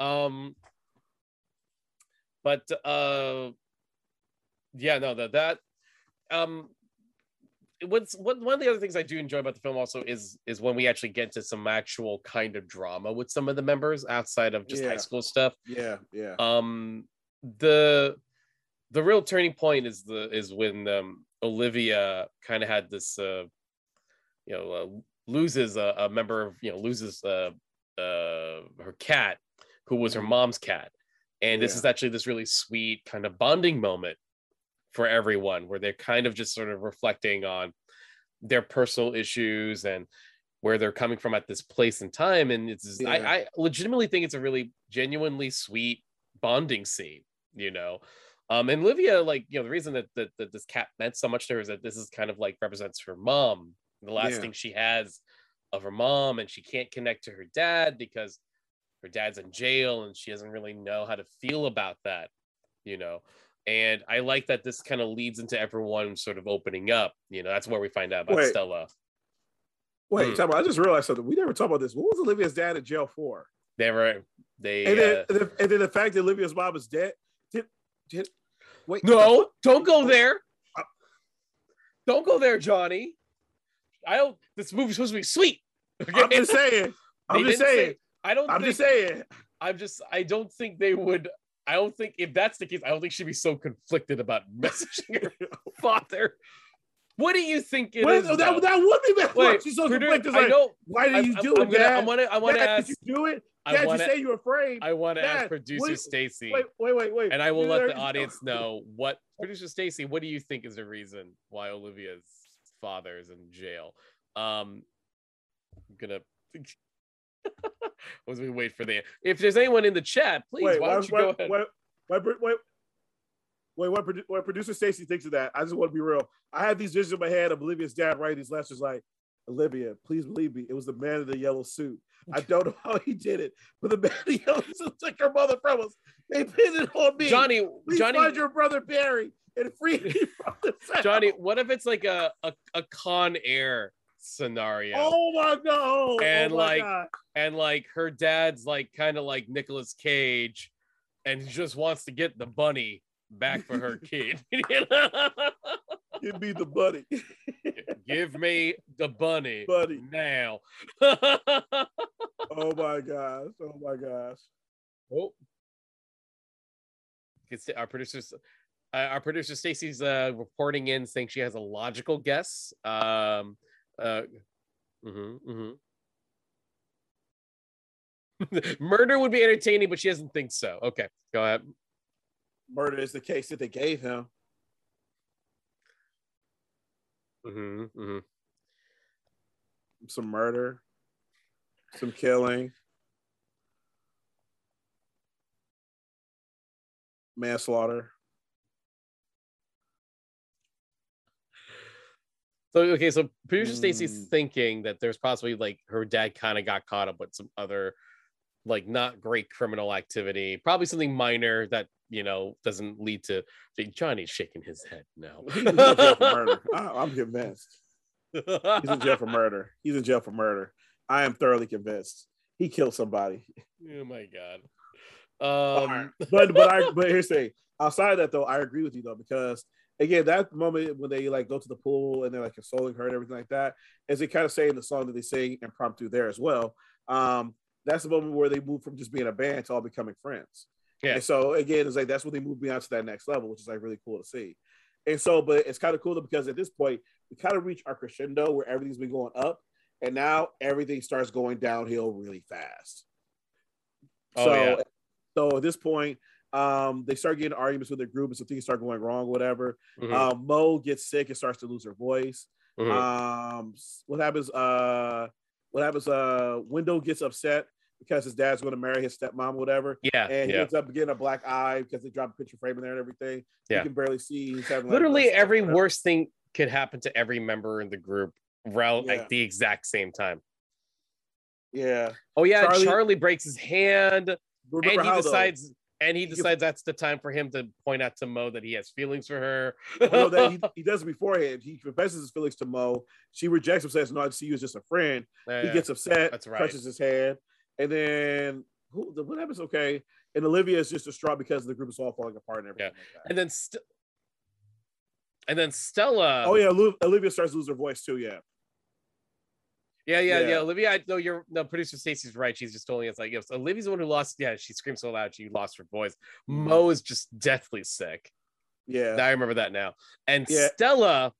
mm, um, but uh, yeah, no, that that um, what's what one of the other things I do enjoy about the film also is is when we actually get to some actual kind of drama with some of the members outside of just Yeah. high school stuff. Yeah, yeah. Um, the the real turning point is the is when um Olivia kind of had this uh you know uh, loses a, a member of you know loses uh uh her cat who was her mom's cat and this Yeah. is actually this really sweet kind of bonding moment for everyone where they're kind of just sort of reflecting on their personal issues and where they're coming from at this place and time and it's Yeah. I, I legitimately think it's a really genuinely sweet bonding scene you know um and Livia like you know the reason that, that that this cat meant so much to her is that this is kind of like represents her mom the last Yeah. thing she has of her mom and she can't connect to her dad because her dad's in jail and she doesn't really know how to feel about that you know and i like that this kind of leads into everyone sort of opening up you know that's where we find out about Wait. stella Wait, Hmm. I just realized something. We never talked about this. What was Olivia's dad in jail for? they were they And then, uh, and then, and then the fact that Olivia's mom is dead. Did, did wait? no don't go there Uh, don't go there johnny i don't this movie's supposed to be sweet I'm just saying. I'm just didn't say- saying. i don't I'm think, just saying. i'm just i don't think they would i don't think if that's the case i don't think she'd be so conflicted about messaging her father what do you think it Wait, is, that, though? that would be bad. Wait, She's so conflicted. I Like, know. why did you do I'm it, gonna, Dad? I want to. I want to ask. Did you do it? I Dad, want you say you're afraid. I want to ask producer what- Stacy, Wait, wait, wait, wait. and I will let the audience know what producer Stacy. What do you think is the reason why Olivia's father is in jail? Um, I'm gonna. Was we wait for the? If there's anyone in the chat, please. Wait, why why, don't you why, go ahead? why, why, wait, wait, wait, what, what producer Stacy thinks of that? I just want to be real. I have these visions in my head of Olivia's dad writing these letters like, Olivia, please believe me, it was the man in the yellow suit. I don't know how he did it, but the man in the yellow suit took her mother from us. They pinned it on me. Johnny, please Johnny, find your brother Barry and free me from the. Johnny. What if it's like a a, a Con Air scenario? Oh my god! And, oh my like, God. and like her dad's like kind of like Nicolas Cage, and he just wants to get the bunny back for her kid. give me the bunny. Give me the bunny buddy. now. Oh my gosh! Oh my gosh! oh, it's our producers. Uh, our producer Stacy's uh, reporting in saying she has a logical guess. Um, uh, mhm, mhm. Murder would be entertaining, but she doesn't think so. Okay, go ahead. Murder is the case that they gave him. hmm hmm Some murder, some killing, manslaughter. So okay, so producer Stacy's Mm. thinking that there's possibly like her dad kind of got caught up with some other like not great criminal activity, probably something minor that you know doesn't lead to Johnny's shaking his head now. He's in jail for murder. I, I'm convinced. He's in jail for murder. He's in jail for murder. I am thoroughly convinced. He killed somebody. oh my god. Um but but I but here's the thing. Outside of that though, I agree with you though because again that moment when they like go to the pool and they're like consoling her and everything like that, as they kind of say in the song that they sing impromptu there as well. Um, that's the moment where they move from just being a band to all becoming friends. Yeah. And so again, it's like that's when they move beyond to that next level, which is like really cool to see. And so, but it's kind of cool though, because at this point we kind of reach our crescendo where everything's been going up, and now everything starts going downhill really fast. Oh, so, yeah. so at this point, um, they start getting arguments with their group, and so things start going wrong, whatever. mhm, Um, Mo gets sick and starts to lose her voice. mhm. Um, what happens? Uh, what happens? Uh, Wendell gets upset because his dad's going to marry his stepmom, whatever, yeah, and he yeah. ends up getting a black eye because they drop a picture frame in there and everything. Yeah. you can barely see. He's having like, Literally every worst thing could happen to every member in the group around Yeah. at the exact same time. Yeah, Oh yeah, Charlie- Charlie, breaks his hand. and he decides though? And he decides that's the time for him to point out to Mo that he has feelings for her. Well, no, that he, he does it beforehand. He confesses his feelings to Mo. She rejects him, says, "No, I see you as just a friend." Yeah, He gets upset, That's right. touches his hand, and then who? the- What happens? Okay, and Olivia is just distraught because the group is all falling apart and everything. Like that. and then st- and then Stella. oh yeah, Lu- Olivia starts to lose her voice too. Yeah, Yeah, yeah, yeah. Yeah. Olivia, I, no, you're no producer Stacy's right. She's just telling us like, yes, Olivia's the one who lost. Yeah, she screamed so loud she lost her voice. Mm-hmm. Mo is just deathly sick. yeah, I remember that now. And Yeah. Stella,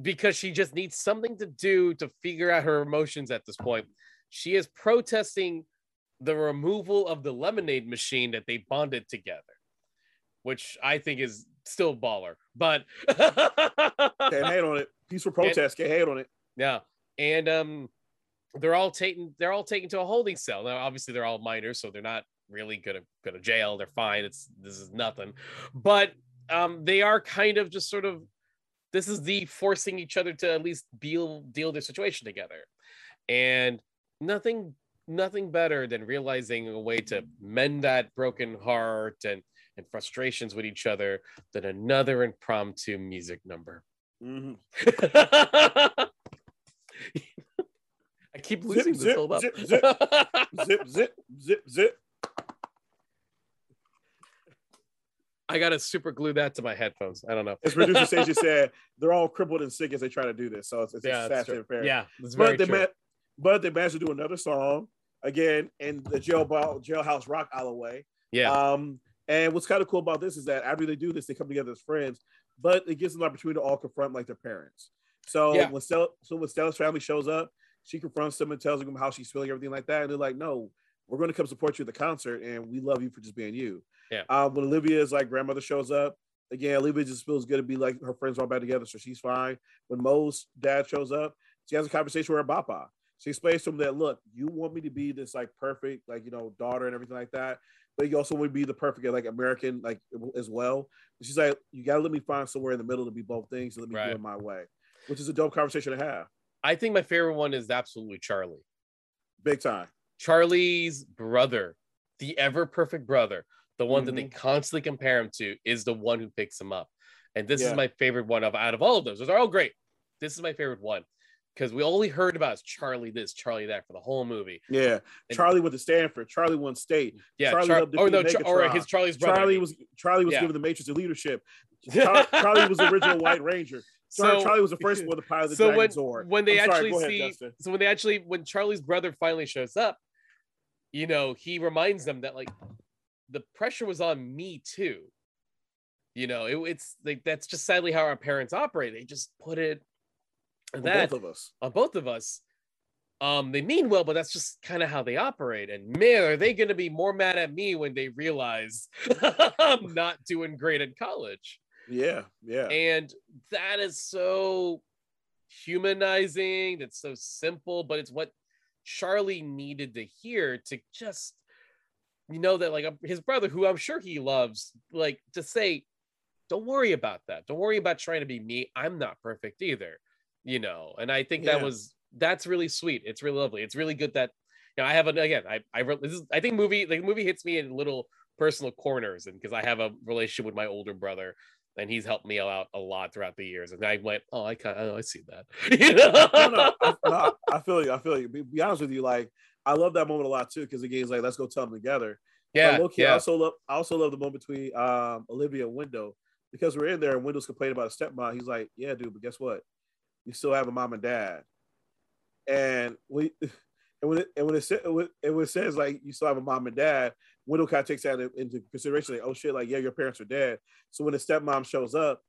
because she just needs something to do to figure out her emotions at this point, she is protesting the removal of the lemonade machine that they bonded together, which I think is still baller. But can't hate on it. Peaceful protest, can't hate on it. yeah, and um, they're all taken. They're all taken to a holding cell. Now, obviously, they're all minors, so they're not really gonna go to jail. They're fine. It's this is nothing, but um, they are kind of just sort of. This is the forcing each other to at least deal deal their situation together, and nothing nothing better than realizing a way to mend that broken heart and and frustrations with each other than another impromptu music number. Mhm. I keep losing Zip, this hold up. zip, zip, Zip, zip, zip, zip. I gotta super glue that to my headphones. I don't know. As producer Stacey said, they're all crippled and sick as they try to do this. So it's, it's yeah, a that's sad true. and fair. yeah, that's very but they true. ma- but they managed to do another song again in the jail ball, jailhouse rock alleyway. yeah, Um, and what's kind of cool about this is that after they do this, they come together as friends, but it gives them the opportunity to all confront like their parents. So Yeah. when Stella, so when Stella's family shows up, she confronts them and tells them how she's feeling, everything like that. And they're like, "No, we're going to come support you at the concert, and we love you for just being you." Yeah. Um, when Olivia's like grandmother shows up, again, Olivia just feels good to be like her friends are all back together, so she's fine. When Mo's dad shows up, she has a conversation with her papa. She explains to him that, look, you want me to be this like perfect, like you know, daughter and everything like that, but you also want to be the perfect like American, like as well. She's like, you gotta let me find somewhere in the middle to be both things and let me Right. do it my way, which is a dope conversation to have. I think my favorite one is absolutely Charlie. Big time. Charlie's brother, the ever perfect brother, the one that they Mm-hmm. constantly compare him to, is the one who picks him up. And this Yeah. is my favorite one of out of all of those. Those are all great. This is my favorite one because we only heard about is Charlie this, Charlie that for the whole movie. Yeah. And- Charlie went to Stanford. Charlie won state. Yeah, Charlie Char- or no, Char- or his Charlie's brother. Charlie was Charlie was Yeah. given the Matrix of leadership. Char- Charlie was the original White Ranger. So Charlie was the first one to pilot the so Dragon when, when they I'm actually ahead, see Justin. so when they actually when charlie's brother finally shows up you know he reminds them that like the pressure was on me too. You know it, it's like that's just sadly how our parents operate. They just put it For that both of us. on both of us. Um they mean well but that's just kind of how they operate. And man are they going to be more mad at me when they realize i'm not doing great in college Yeah, yeah. and that is so humanizing that's so simple but it's what charlie needed to hear to just you know that like his brother who i'm sure he loves like to say don't worry about that. Don't worry about trying to be me. I'm not perfect either you know? And i think that was that's really sweet. It's really lovely. It's really good that you know i have an again i i this is i think movie the movie hits me in little personal corners and because i have a relationship with my older brother and he's helped me out a lot throughout the years. And I went, oh, I kind of, I see that. You know? no, no, I, no, I feel you. I feel you. Be, be honest with you, like I love that moment a lot too, because again, it's like let's go tell them together. yeah, But low-key, I yeah, also love I also love the moment between um, Olivia and Wendell because we're in there and Wendell's complaining about a stepmom. He's like, "Yeah, dude, but guess what? You still have a mom and dad." And we and when it and when it, and when it says like you still have a mom and dad, Wendell kind of takes that into consideration. Like, oh shit, like yeah, your parents are dead. So when the stepmom shows up,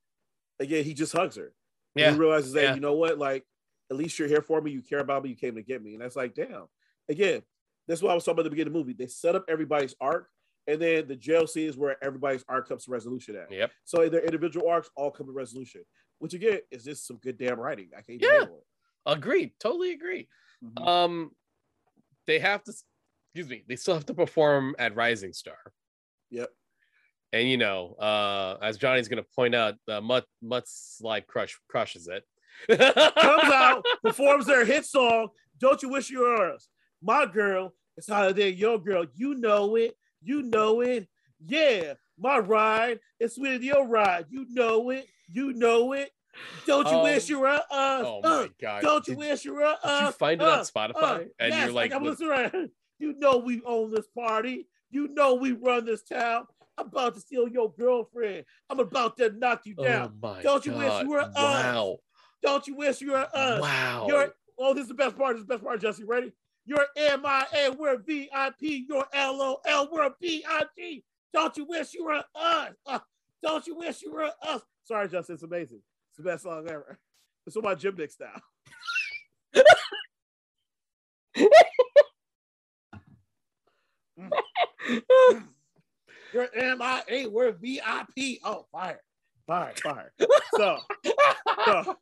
again, he just hugs her. And he realizes that yeah. you know what, like at least you're here for me. You care about me. You came to get me, and that's like, damn. Again, that's what I was talking about at the beginning of the movie. They set up everybody's arc, and then the jail scene is where everybody's arc comes to resolution at. yep. So their individual arcs all come to resolution, which again is just some good damn writing. I can't Yeah. Agreed. Totally agree. Mhm. Um, they have to, excuse me, they still have to perform at Rising Star. Yep. And you know, uh, as Johnny's gonna point out, the Mutt Mutt's slide crush crushes it. Comes out, performs their hit song. Don't you wish you were us? My girl, it's holiday. Your girl, you know it. You know it. Yeah, my ride. It's with your ride. You know it. You know it. Don't you Um, wish you were us? Oh Uh, my god! Don't you Did- wish you were us? Did you find it uh, on Spotify? uh, and yes, you're like, I'm listening right. You know we own this party. You know we run this town. I'm about to steal your girlfriend. I'm about to knock you down. Oh my Don't you wish you were us? Wow. Don't you wish you were us? Wow. You're oh, this is the best part. This is the best part, Jesse. Ready? You're MIA, we're VIP, you're LOL, we're BIG. Don't you wish you were us? Uh, don't you wish you were us? Sorry, Justin, it's amazing. It's the best song ever. It's on my gym dick style. You're MIA, we're VIP. Oh, fire, fire, fire. So, so,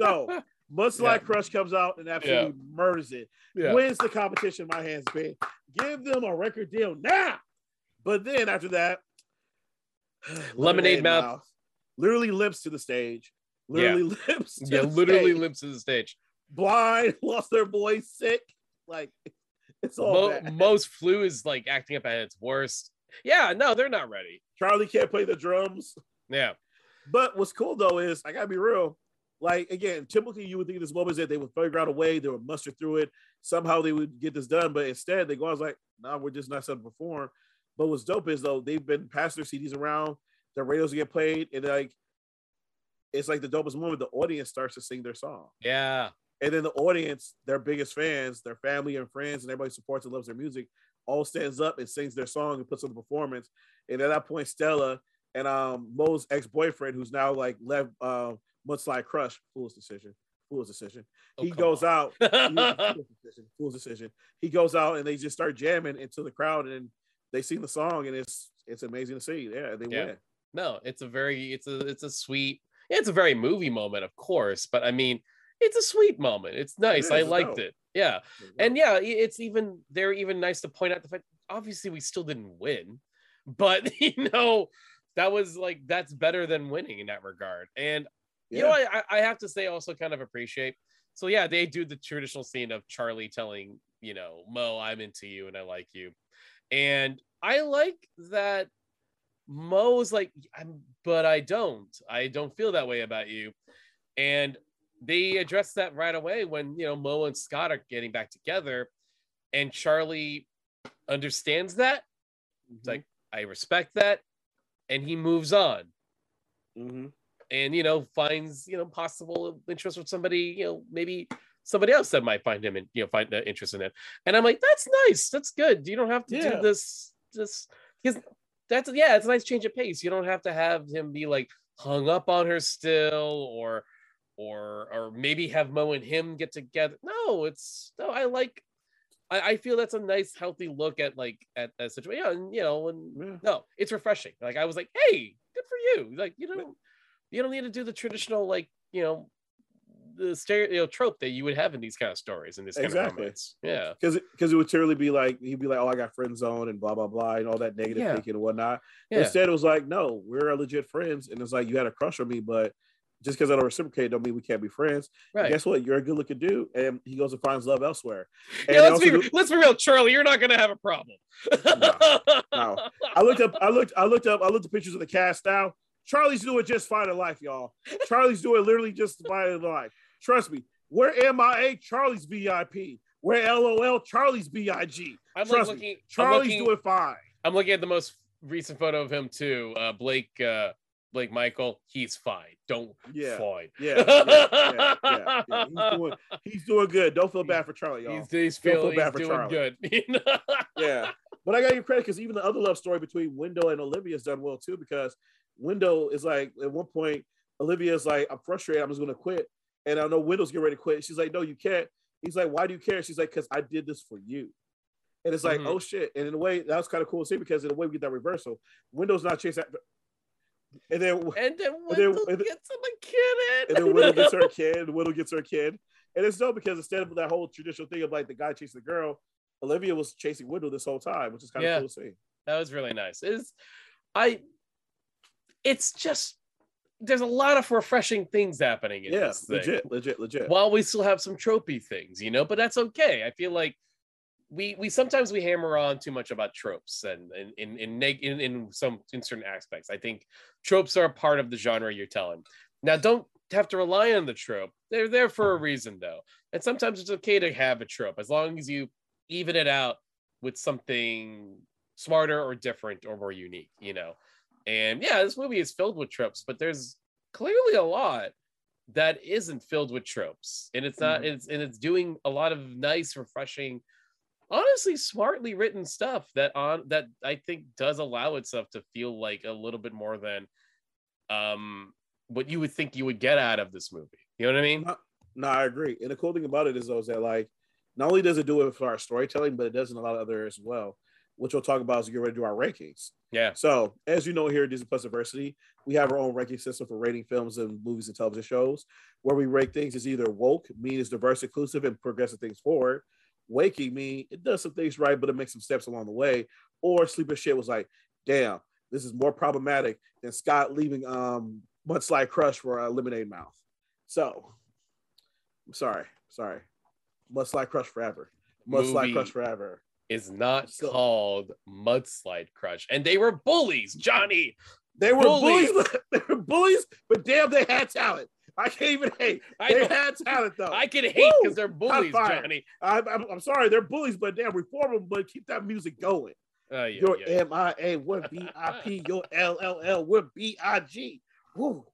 so Mudslide Yeah. Crush comes out and absolutely murders it. yeah. Wins the competition my hands, babe. Give them a record deal now. But then after that, Lemonade Mouth. literally limps to the stage. Literally limps. To yeah, literally stage. limps to the stage. blind, lost their voice, sick. Like it's all Mo- bad. most flu is like acting up at its worst. Yeah, no, they're not ready. Charlie can't play the drums. Yeah, But what's cool though is I gotta be real. Like again, typically you would think this moment is that they would figure out a way, they would muster through it, somehow they would get this done. But instead, they go, I was like, nah, we're just not set to perform. But what's dope is though they've been passing their CDs around, their radios get played, and like it's like the dopest moment. The audience starts to sing their song, yeah, and then the audience, their biggest fans, their family and friends, and everybody supports and loves their music, all stands up and sings their song and puts on the performance. And at that point, Stella and um Mo's ex-boyfriend, who's now like left uh Mudslide Crush, fool's decision, fool's decision. Oh, he goes on. out, fool's decision, fool's decision. He goes out and they just start jamming into the crowd and they sing the song and it's it's amazing to see. Yeah, they Yeah. win. no, it's a very, it's a, it's a sweet, it's a very movie moment, of course, but I mean, it's a sweet moment. It's nice. I liked dope. it. Yeah, and yeah, it's even they're even nice to point out the fact. Obviously, we still didn't win, but you know, that was like that's better than winning in that regard. And you know, I, I have to say, also kind of appreciate. So yeah, they do the traditional scene of Charlie telling you know Mo, "I'm into you and I like you," and I like that Mo's like, "I'm," but I don't. I don't feel that way about you, and they address that right away when you know Mo and Scott are getting back together, and Charlie understands that. It's like I respect that, and he moves on Mhm. and you know finds you know possible interest with somebody you know maybe somebody else that might find him and you know find the interest in it and i'm like that's nice that's good you don't have to Yeah. do this this because that's yeah it's a nice change of pace you don't have to have him be like hung up on her still or or or maybe have mo and him get together no it's no i like i, I feel that's a nice healthy look at like at that situation yeah, and you know and Yeah. no it's refreshing like i was like hey good for you like you know you don't need to do the traditional like you know the stereo you know, trope that you would have in these kind of stories in this kind of Exactly. yeah because because it would literally be like he'd be like, "Oh, I got friend zone and blah blah blah and all that negative Yeah. thinking and whatnot." yeah Instead, it was like, "No, we're legit friends," and it's like you had a crush on me, but just because I don't reciprocate, don't mean we can't be friends. right Guess what? You're a good looking dude, and he goes and finds love elsewhere. And yeah, let's, be, do- let's be real charlie you're not gonna have a problem no. I looked up, I looked, I looked up, I looked at pictures of the cast now. Charlie's doing just fine in life, y'all. Charlie's doing literally just fine in life. Trust me. We're MIA, Charlie's VIP. We're LOL, Charlie's BIG. i'm like Trust me, looking I'm Charlie's looking, doing fine. I'm looking at the most recent photo of him too uh blake uh blake michael he's fine don't Yeah. fine Yeah, yeah, yeah, yeah. He's doing, he's doing good. Don't feel bad for Charlie, y'all. he's, he's Don't feel feeling bad he's for doing Charlie. good yeah. But I got your credit because even the other love story between Wendell and Olivia's done well too. Because Wendell is like at one point, Olivia's like, I'm frustrated, I'm just gonna quit. And I know Wendell's getting ready to quit. She's like, No, you can't. He's like, Why do you care? She's like, Because I did this for you. And it's like, Mhm. oh shit. And in a way, that was kind of cool to see because in a way we get that reversal. Wendell's not chasing after and then and then Wendell and then- gets him a kid and then Widow gets her kid, Widow gets her kid. And it's dope because instead of that whole traditional thing of like the guy chasing the girl, Olivia was chasing Wendell this whole time, which is kind of Yeah. cool to see. That was really nice. Is I it's just there's a lot of refreshing things happening in Yeah, this thing. legit, legit, legit. While we still have some tropey things, you know, but that's okay. I feel like we we sometimes we hammer on too much about tropes and in in in, neg- in some in certain aspects. I think tropes are a part of the genre you're telling. Now don't have to rely on the trope. They're there for a reason though. And sometimes it's okay to have a trope as long as you even it out with something smarter or different or more unique, you know. And yeah, this movie is filled with tropes, but there's clearly a lot that isn't filled with tropes. And it's not Mhm. it's and it's doing a lot of nice, refreshing, honestly smartly written stuff that on that I think does allow itself to feel like a little bit more than um what you would think you would get out of this movie. You know what I mean? No, I agree. And the cool thing about it is though is that like not only does it do it for our storytelling, but it does in a lot of other as well, which we'll talk about as we get ready to do our rankings. Yeah. So as you know here at Disney Plus Diversity, we have our own ranking system for rating films and movies and television shows, where we rate things as either woke, meaning it's diverse, inclusive, and progressive things forward. Waking me, it does some things right, but it makes some steps along the way. Or sleeper shit was like, damn, this is more problematic than Scott leaving um Mudslide Crush for a lemonade mouth. So I'm sorry, sorry. Mudslide Crush forever. Mudslide Movie Crush forever. Is not So- called Mudslide Crush. And they were bullies, Johnny. They were Bullies. bullies. they were bullies, but damn, they had talent. I can't even hate. I They know- had talent though. I can hate because they're bullies. Johnny. I, I'm, I'm sorry, they're bullies, but damn, reform them, but keep that music going. Oh, yeah, your yeah. MIA, we're BIP, your LLL, we're BIG. Woo.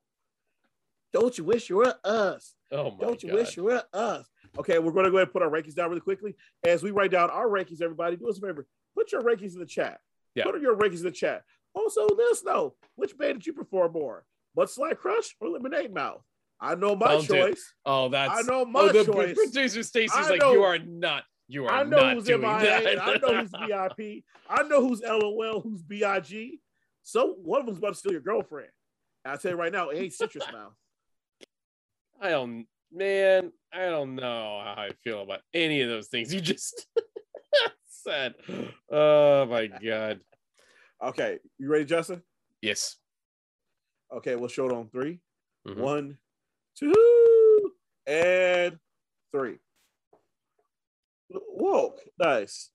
Don't you wish you were us? Oh my Don't you God. wish you were us? Okay, we're going to go ahead and put our rankings down really quickly. As we write down our rankings, everybody, do us a favor. Put your rankings in the chat. Yeah. Put your rankings in the chat. Also, let us know which band did you prefer more, Mudslide Crush or Lemonade Mouth? I know my choice. Oh, that's I know my oh, the choice. producer Stacy's like, you are not, you are I know not who's doing MIA. that. I know who's VIP. I know who's LOL, who's BIG. So one of them's about to steal your girlfriend. And I tell you right now, it ain't Citrus Mouth. I don't, man, I don't know how I feel about any of those things you just said. Oh my god. Okay, you ready, Justin? Yes. Okay, we'll show it on 3 Mhm. One, two, and three. Whoa, nice.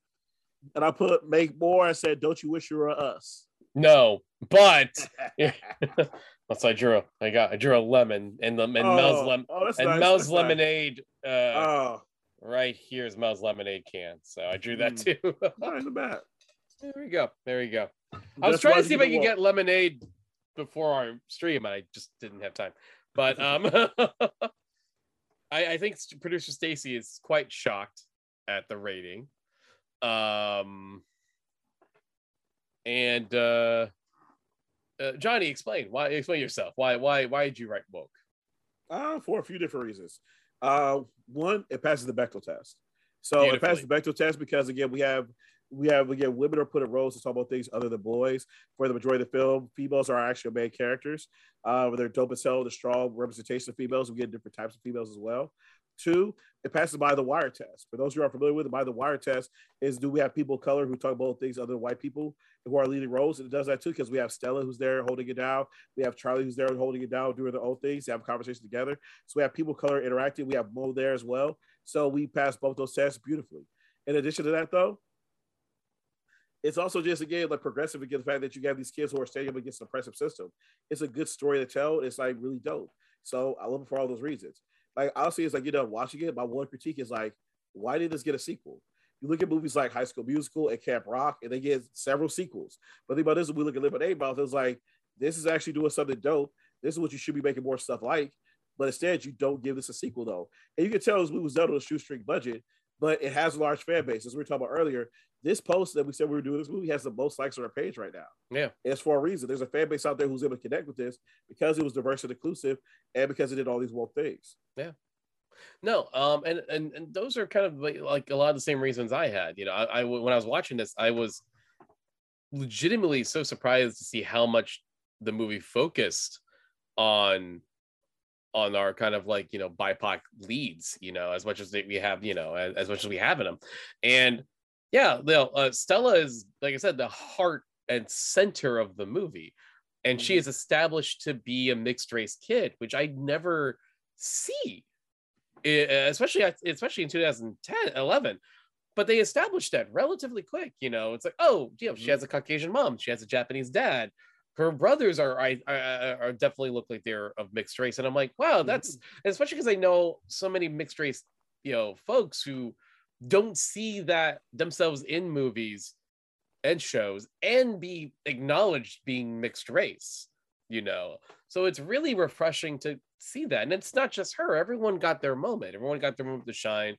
And I put make more. I said, "Don't you wish you were us?" No, but that's I drew, I got I drew a lemon and the and Mel's lem oh, and nice, Mel's that's nice. lemonade. Uh, Oh, right here is Mel's lemonade can. So I drew that Mm. too. the back. there we go. There we go. I was That's trying to see if I could walk. get lemonade before our stream, and I just didn't have time. But um, I, I think producer Stacy is quite shocked at the rating. Um, and uh, uh, Johnny, explain why. Explain yourself. Why? Why? Why did you write woke? Uh, for a few different reasons. Uh, one, it passes the Bechdel test. So it passes the Bechdel test because again, we have we have again women are put in roles to talk about things other than boys. For the majority of the film, females are actually main characters. Uh, they're dope as hell. The strong representation of females. We get different types of females as well. Two, it passes the DuVernay test. For those who are familiar with it, the DuVernay test is do we have people of color who talk about things other than white people who are leading roles? And it does that too because we have Stella who's there holding it down. We have Charlie who's there holding it down, doing their own things. They have conversations together. So we have people of color interacting. We have Mo there as well. So we pass both those tests beautifully. In addition to that, though, it's also just again like progressive again the fact that you have these kids who are standing up against an oppressive system. It's a good story to tell. It's like really dope. So I love it for all those reasons. Like I'll it's like you're done watching it. My one critique is like, why did this get a sequel? You look at movies like High School Musical and Camp Rock, and they get several sequels. But the thing about this, we look at Lemonade Mouth, it's like this is actually doing something dope. This is what you should be making more stuff like. But instead, you don't give this a sequel though, and you can tell this movie was done on a shoestring budget, but it has a large fan base. As we were talking about earlier, this post that we said we were doing this movie has the most likes on our page right now. Yeah. It's for a reason. There's a fan base out there who's able to connect with this because it was diverse and inclusive, and because it did all these woke things. Yeah. No, um, and and and those are kind of like, like a lot of the same reasons I had. You know, I, I when I was watching this, I was legitimately so surprised to see how much the movie focused on on our kind of like you know BIPOC leads. You know, as much as we have, you know, as, as much as we have in them, and yeah, you know, uh, Stella is like I said, the heart and center of the movie, and she Mhm. is established to be a mixed race kid, which I never see especially especially in 2010 11 but they established that relatively quick you know it's like oh you know she Mhm. has a caucasian mom she has a japanese dad her brothers are I, I are definitely look like they're of mixed race and i'm like wow that's mm-hmm. especially because i know so many mixed race you know folks who don't see that themselves in movies and shows and be acknowledged being mixed race, you know. So it's really refreshing to see that. And it's not just her, everyone got their moment, everyone got their moment to shine.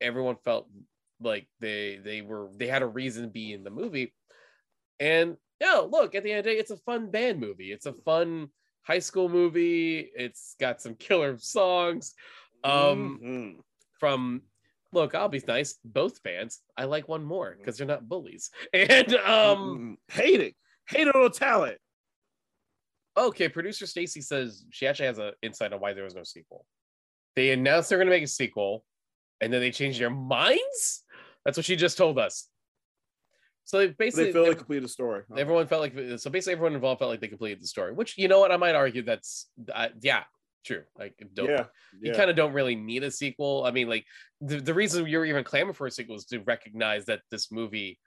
Everyone felt like they they were they had a reason to be in the movie. And yeah, look, at the end of the day, it's a fun band movie. It's a fun high school movie. It's got some killer songs. Um Mhm. from look, I'll be nice, both bands. I like one more because they're not bullies. And um Mhm. hate it, hate it on talent. okay, producer Stacy says she actually has an insight on why there was no sequel. They announced they're gonna make a sequel, and then they changed their minds. That's what she just told us. So they basically They feel they- like completed the story. everyone felt like so basically everyone involved felt like they completed the story. Which you know what I might argue that's uh, yeah true. Like don't yeah, you kind of don't really need a sequel. I mean, like the, the reason you're even clamoring for a sequel is to recognize that this movie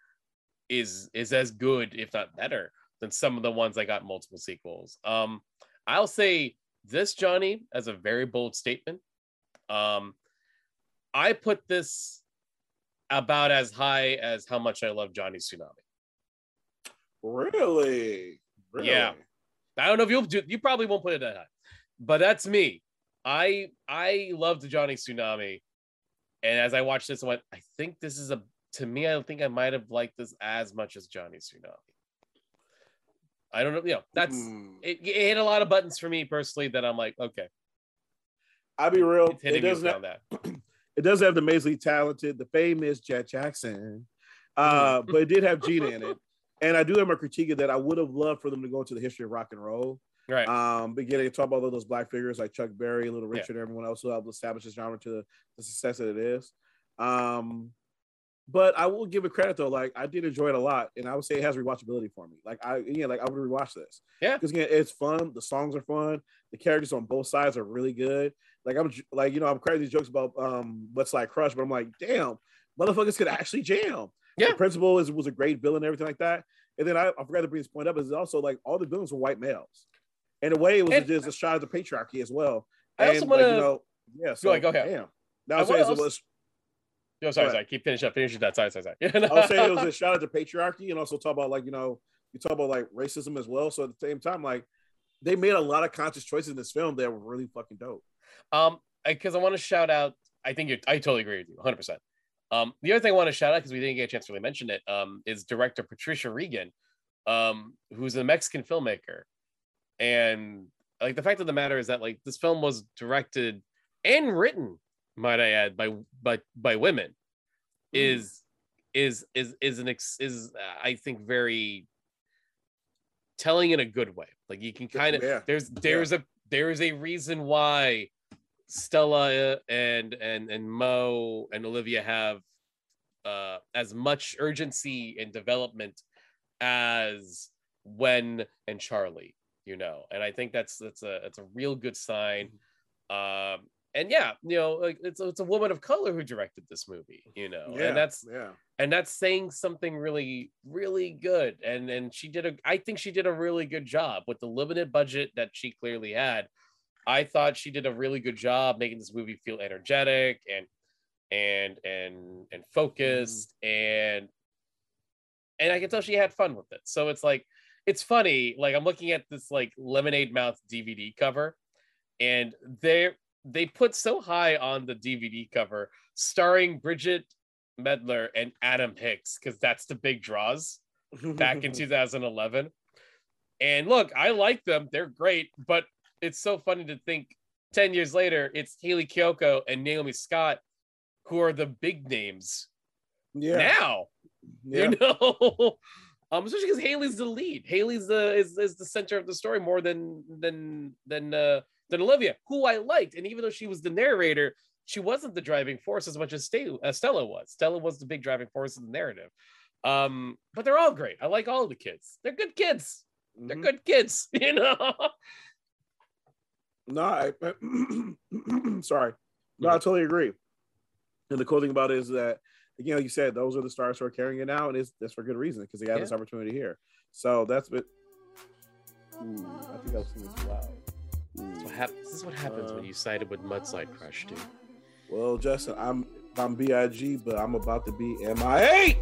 is is as good, if not better, than some of the ones that got multiple sequels. Um, I'll say this, Johnny, as a very bold statement. Um, I put this about as high as how much I love Johnny Tsunami. really, really. Yeah. I don't know if you'll do you probably won't put it that high, but that's me. I I loved Johnny Tsunami. And as I watched this, I went, I think this is a to me, I think I might have liked this as much as Johnny Tsunami. I don't know, you know, that's Hmm. it, it hit a lot of buttons for me personally that I'm like, okay, I'll be real. it's hitting It doesn't. Have, that. it does have the amazingly talented, the famous Jet Jackson, uh, but it did have Gina in it. And I do have my critique of that. I would have loved for them to go into the history of rock and roll. Right. Um, beginning to talk about all those black figures like Chuck Berry, Little Yeah. Richard, everyone else who helped establish this genre to the, the success that it is. Um, but I will give it credit though. Like I did enjoy it a lot, and I would say it has rewatchability for me. Like I, yeah, like I would rewatch this. Yeah. because again, it's fun. The songs are fun. The characters on both sides are really good. Like I'm like you know I'm cracking these jokes about um what's like crush, but I'm like damn, motherfuckers could actually jam. Yeah. the principal is was a great villain and everything like that. And then I, I forgot to bring this point up is also like all the villains were white males. In a way, it was And- just a shot of the patriarchy as well. I also like, you know, yeah. So ahead, go ahead. Damn. That I was wanna it was No, sorry, Go sorry. Keep finishing up. Finish that. Sorry, sorry, sorry. I was saying it was a shout at the patriarchy and also talk about like, you know, you talk about like racism as well. So at the same time, like they made a lot of conscious choices in this film that were really fucking dope. Um, because I, want to shout out. I think you. I totally agree with you, 100. percent Um, the other thing I want to shout out because we didn't get a chance to really mention it. Um, is director Patricia Riggen, um, who's a Mexican filmmaker, and like the fact of the matter is that like this film was directed and written, might I add, by by by women, is is is is an ex, is uh, I think very telling in a good way. Like you can kind of Yeah. there's there's a there's a reason why Stella and and and Mo and Olivia have uh as much urgency and development as Wen and Charlie, you know. And I think that's that's a it's a real good sign. Um and yeah, you know, like it's it's a woman of color who directed this movie, you know. Yeah. And that's yeah. and that's saying something really really good and and she did a i think she did a really good job with the limited budget that she clearly had i thought she did a really good job making this movie feel energetic and and and and focused mm. and and i can tell she had fun with it so it's like it's funny like i'm looking at this like lemonade mouth dvd cover and they they put so high on the dvd cover starring Bridgit Mendler and Adam Hicks because that's the big draws back in 2011. And look, I like them; they're great. But it's so funny to think 10 years later, it's Hayley Kiyoko and Naomi Scott who are the big names yeah. now. yeah. You know, um, especially because Hayley's the lead. Hayley's the is, is the center of the story more than than than uh, than Olivia, who I liked. And even though she was the narrator, she wasn't the driving force as much as Ste- uh, Stella was. Stella was the big driving force in the narrative. Um, but they're all great. I like all the kids. They're good kids. They're Mhm. good kids. You know. No, I, sorry. No, I totally agree. And the cool thing about it is that, again, like you said, those are the stars who are carrying it now, and it's that's for good reason because they got Yeah. this opportunity here. So that's what. Ooh, I think I was too loud. This is what, hap- this is what happens Uh, when you sided with Mudslide Crush, dude. Well, Justin, I'm I'm Big, but I'm about to be MIA.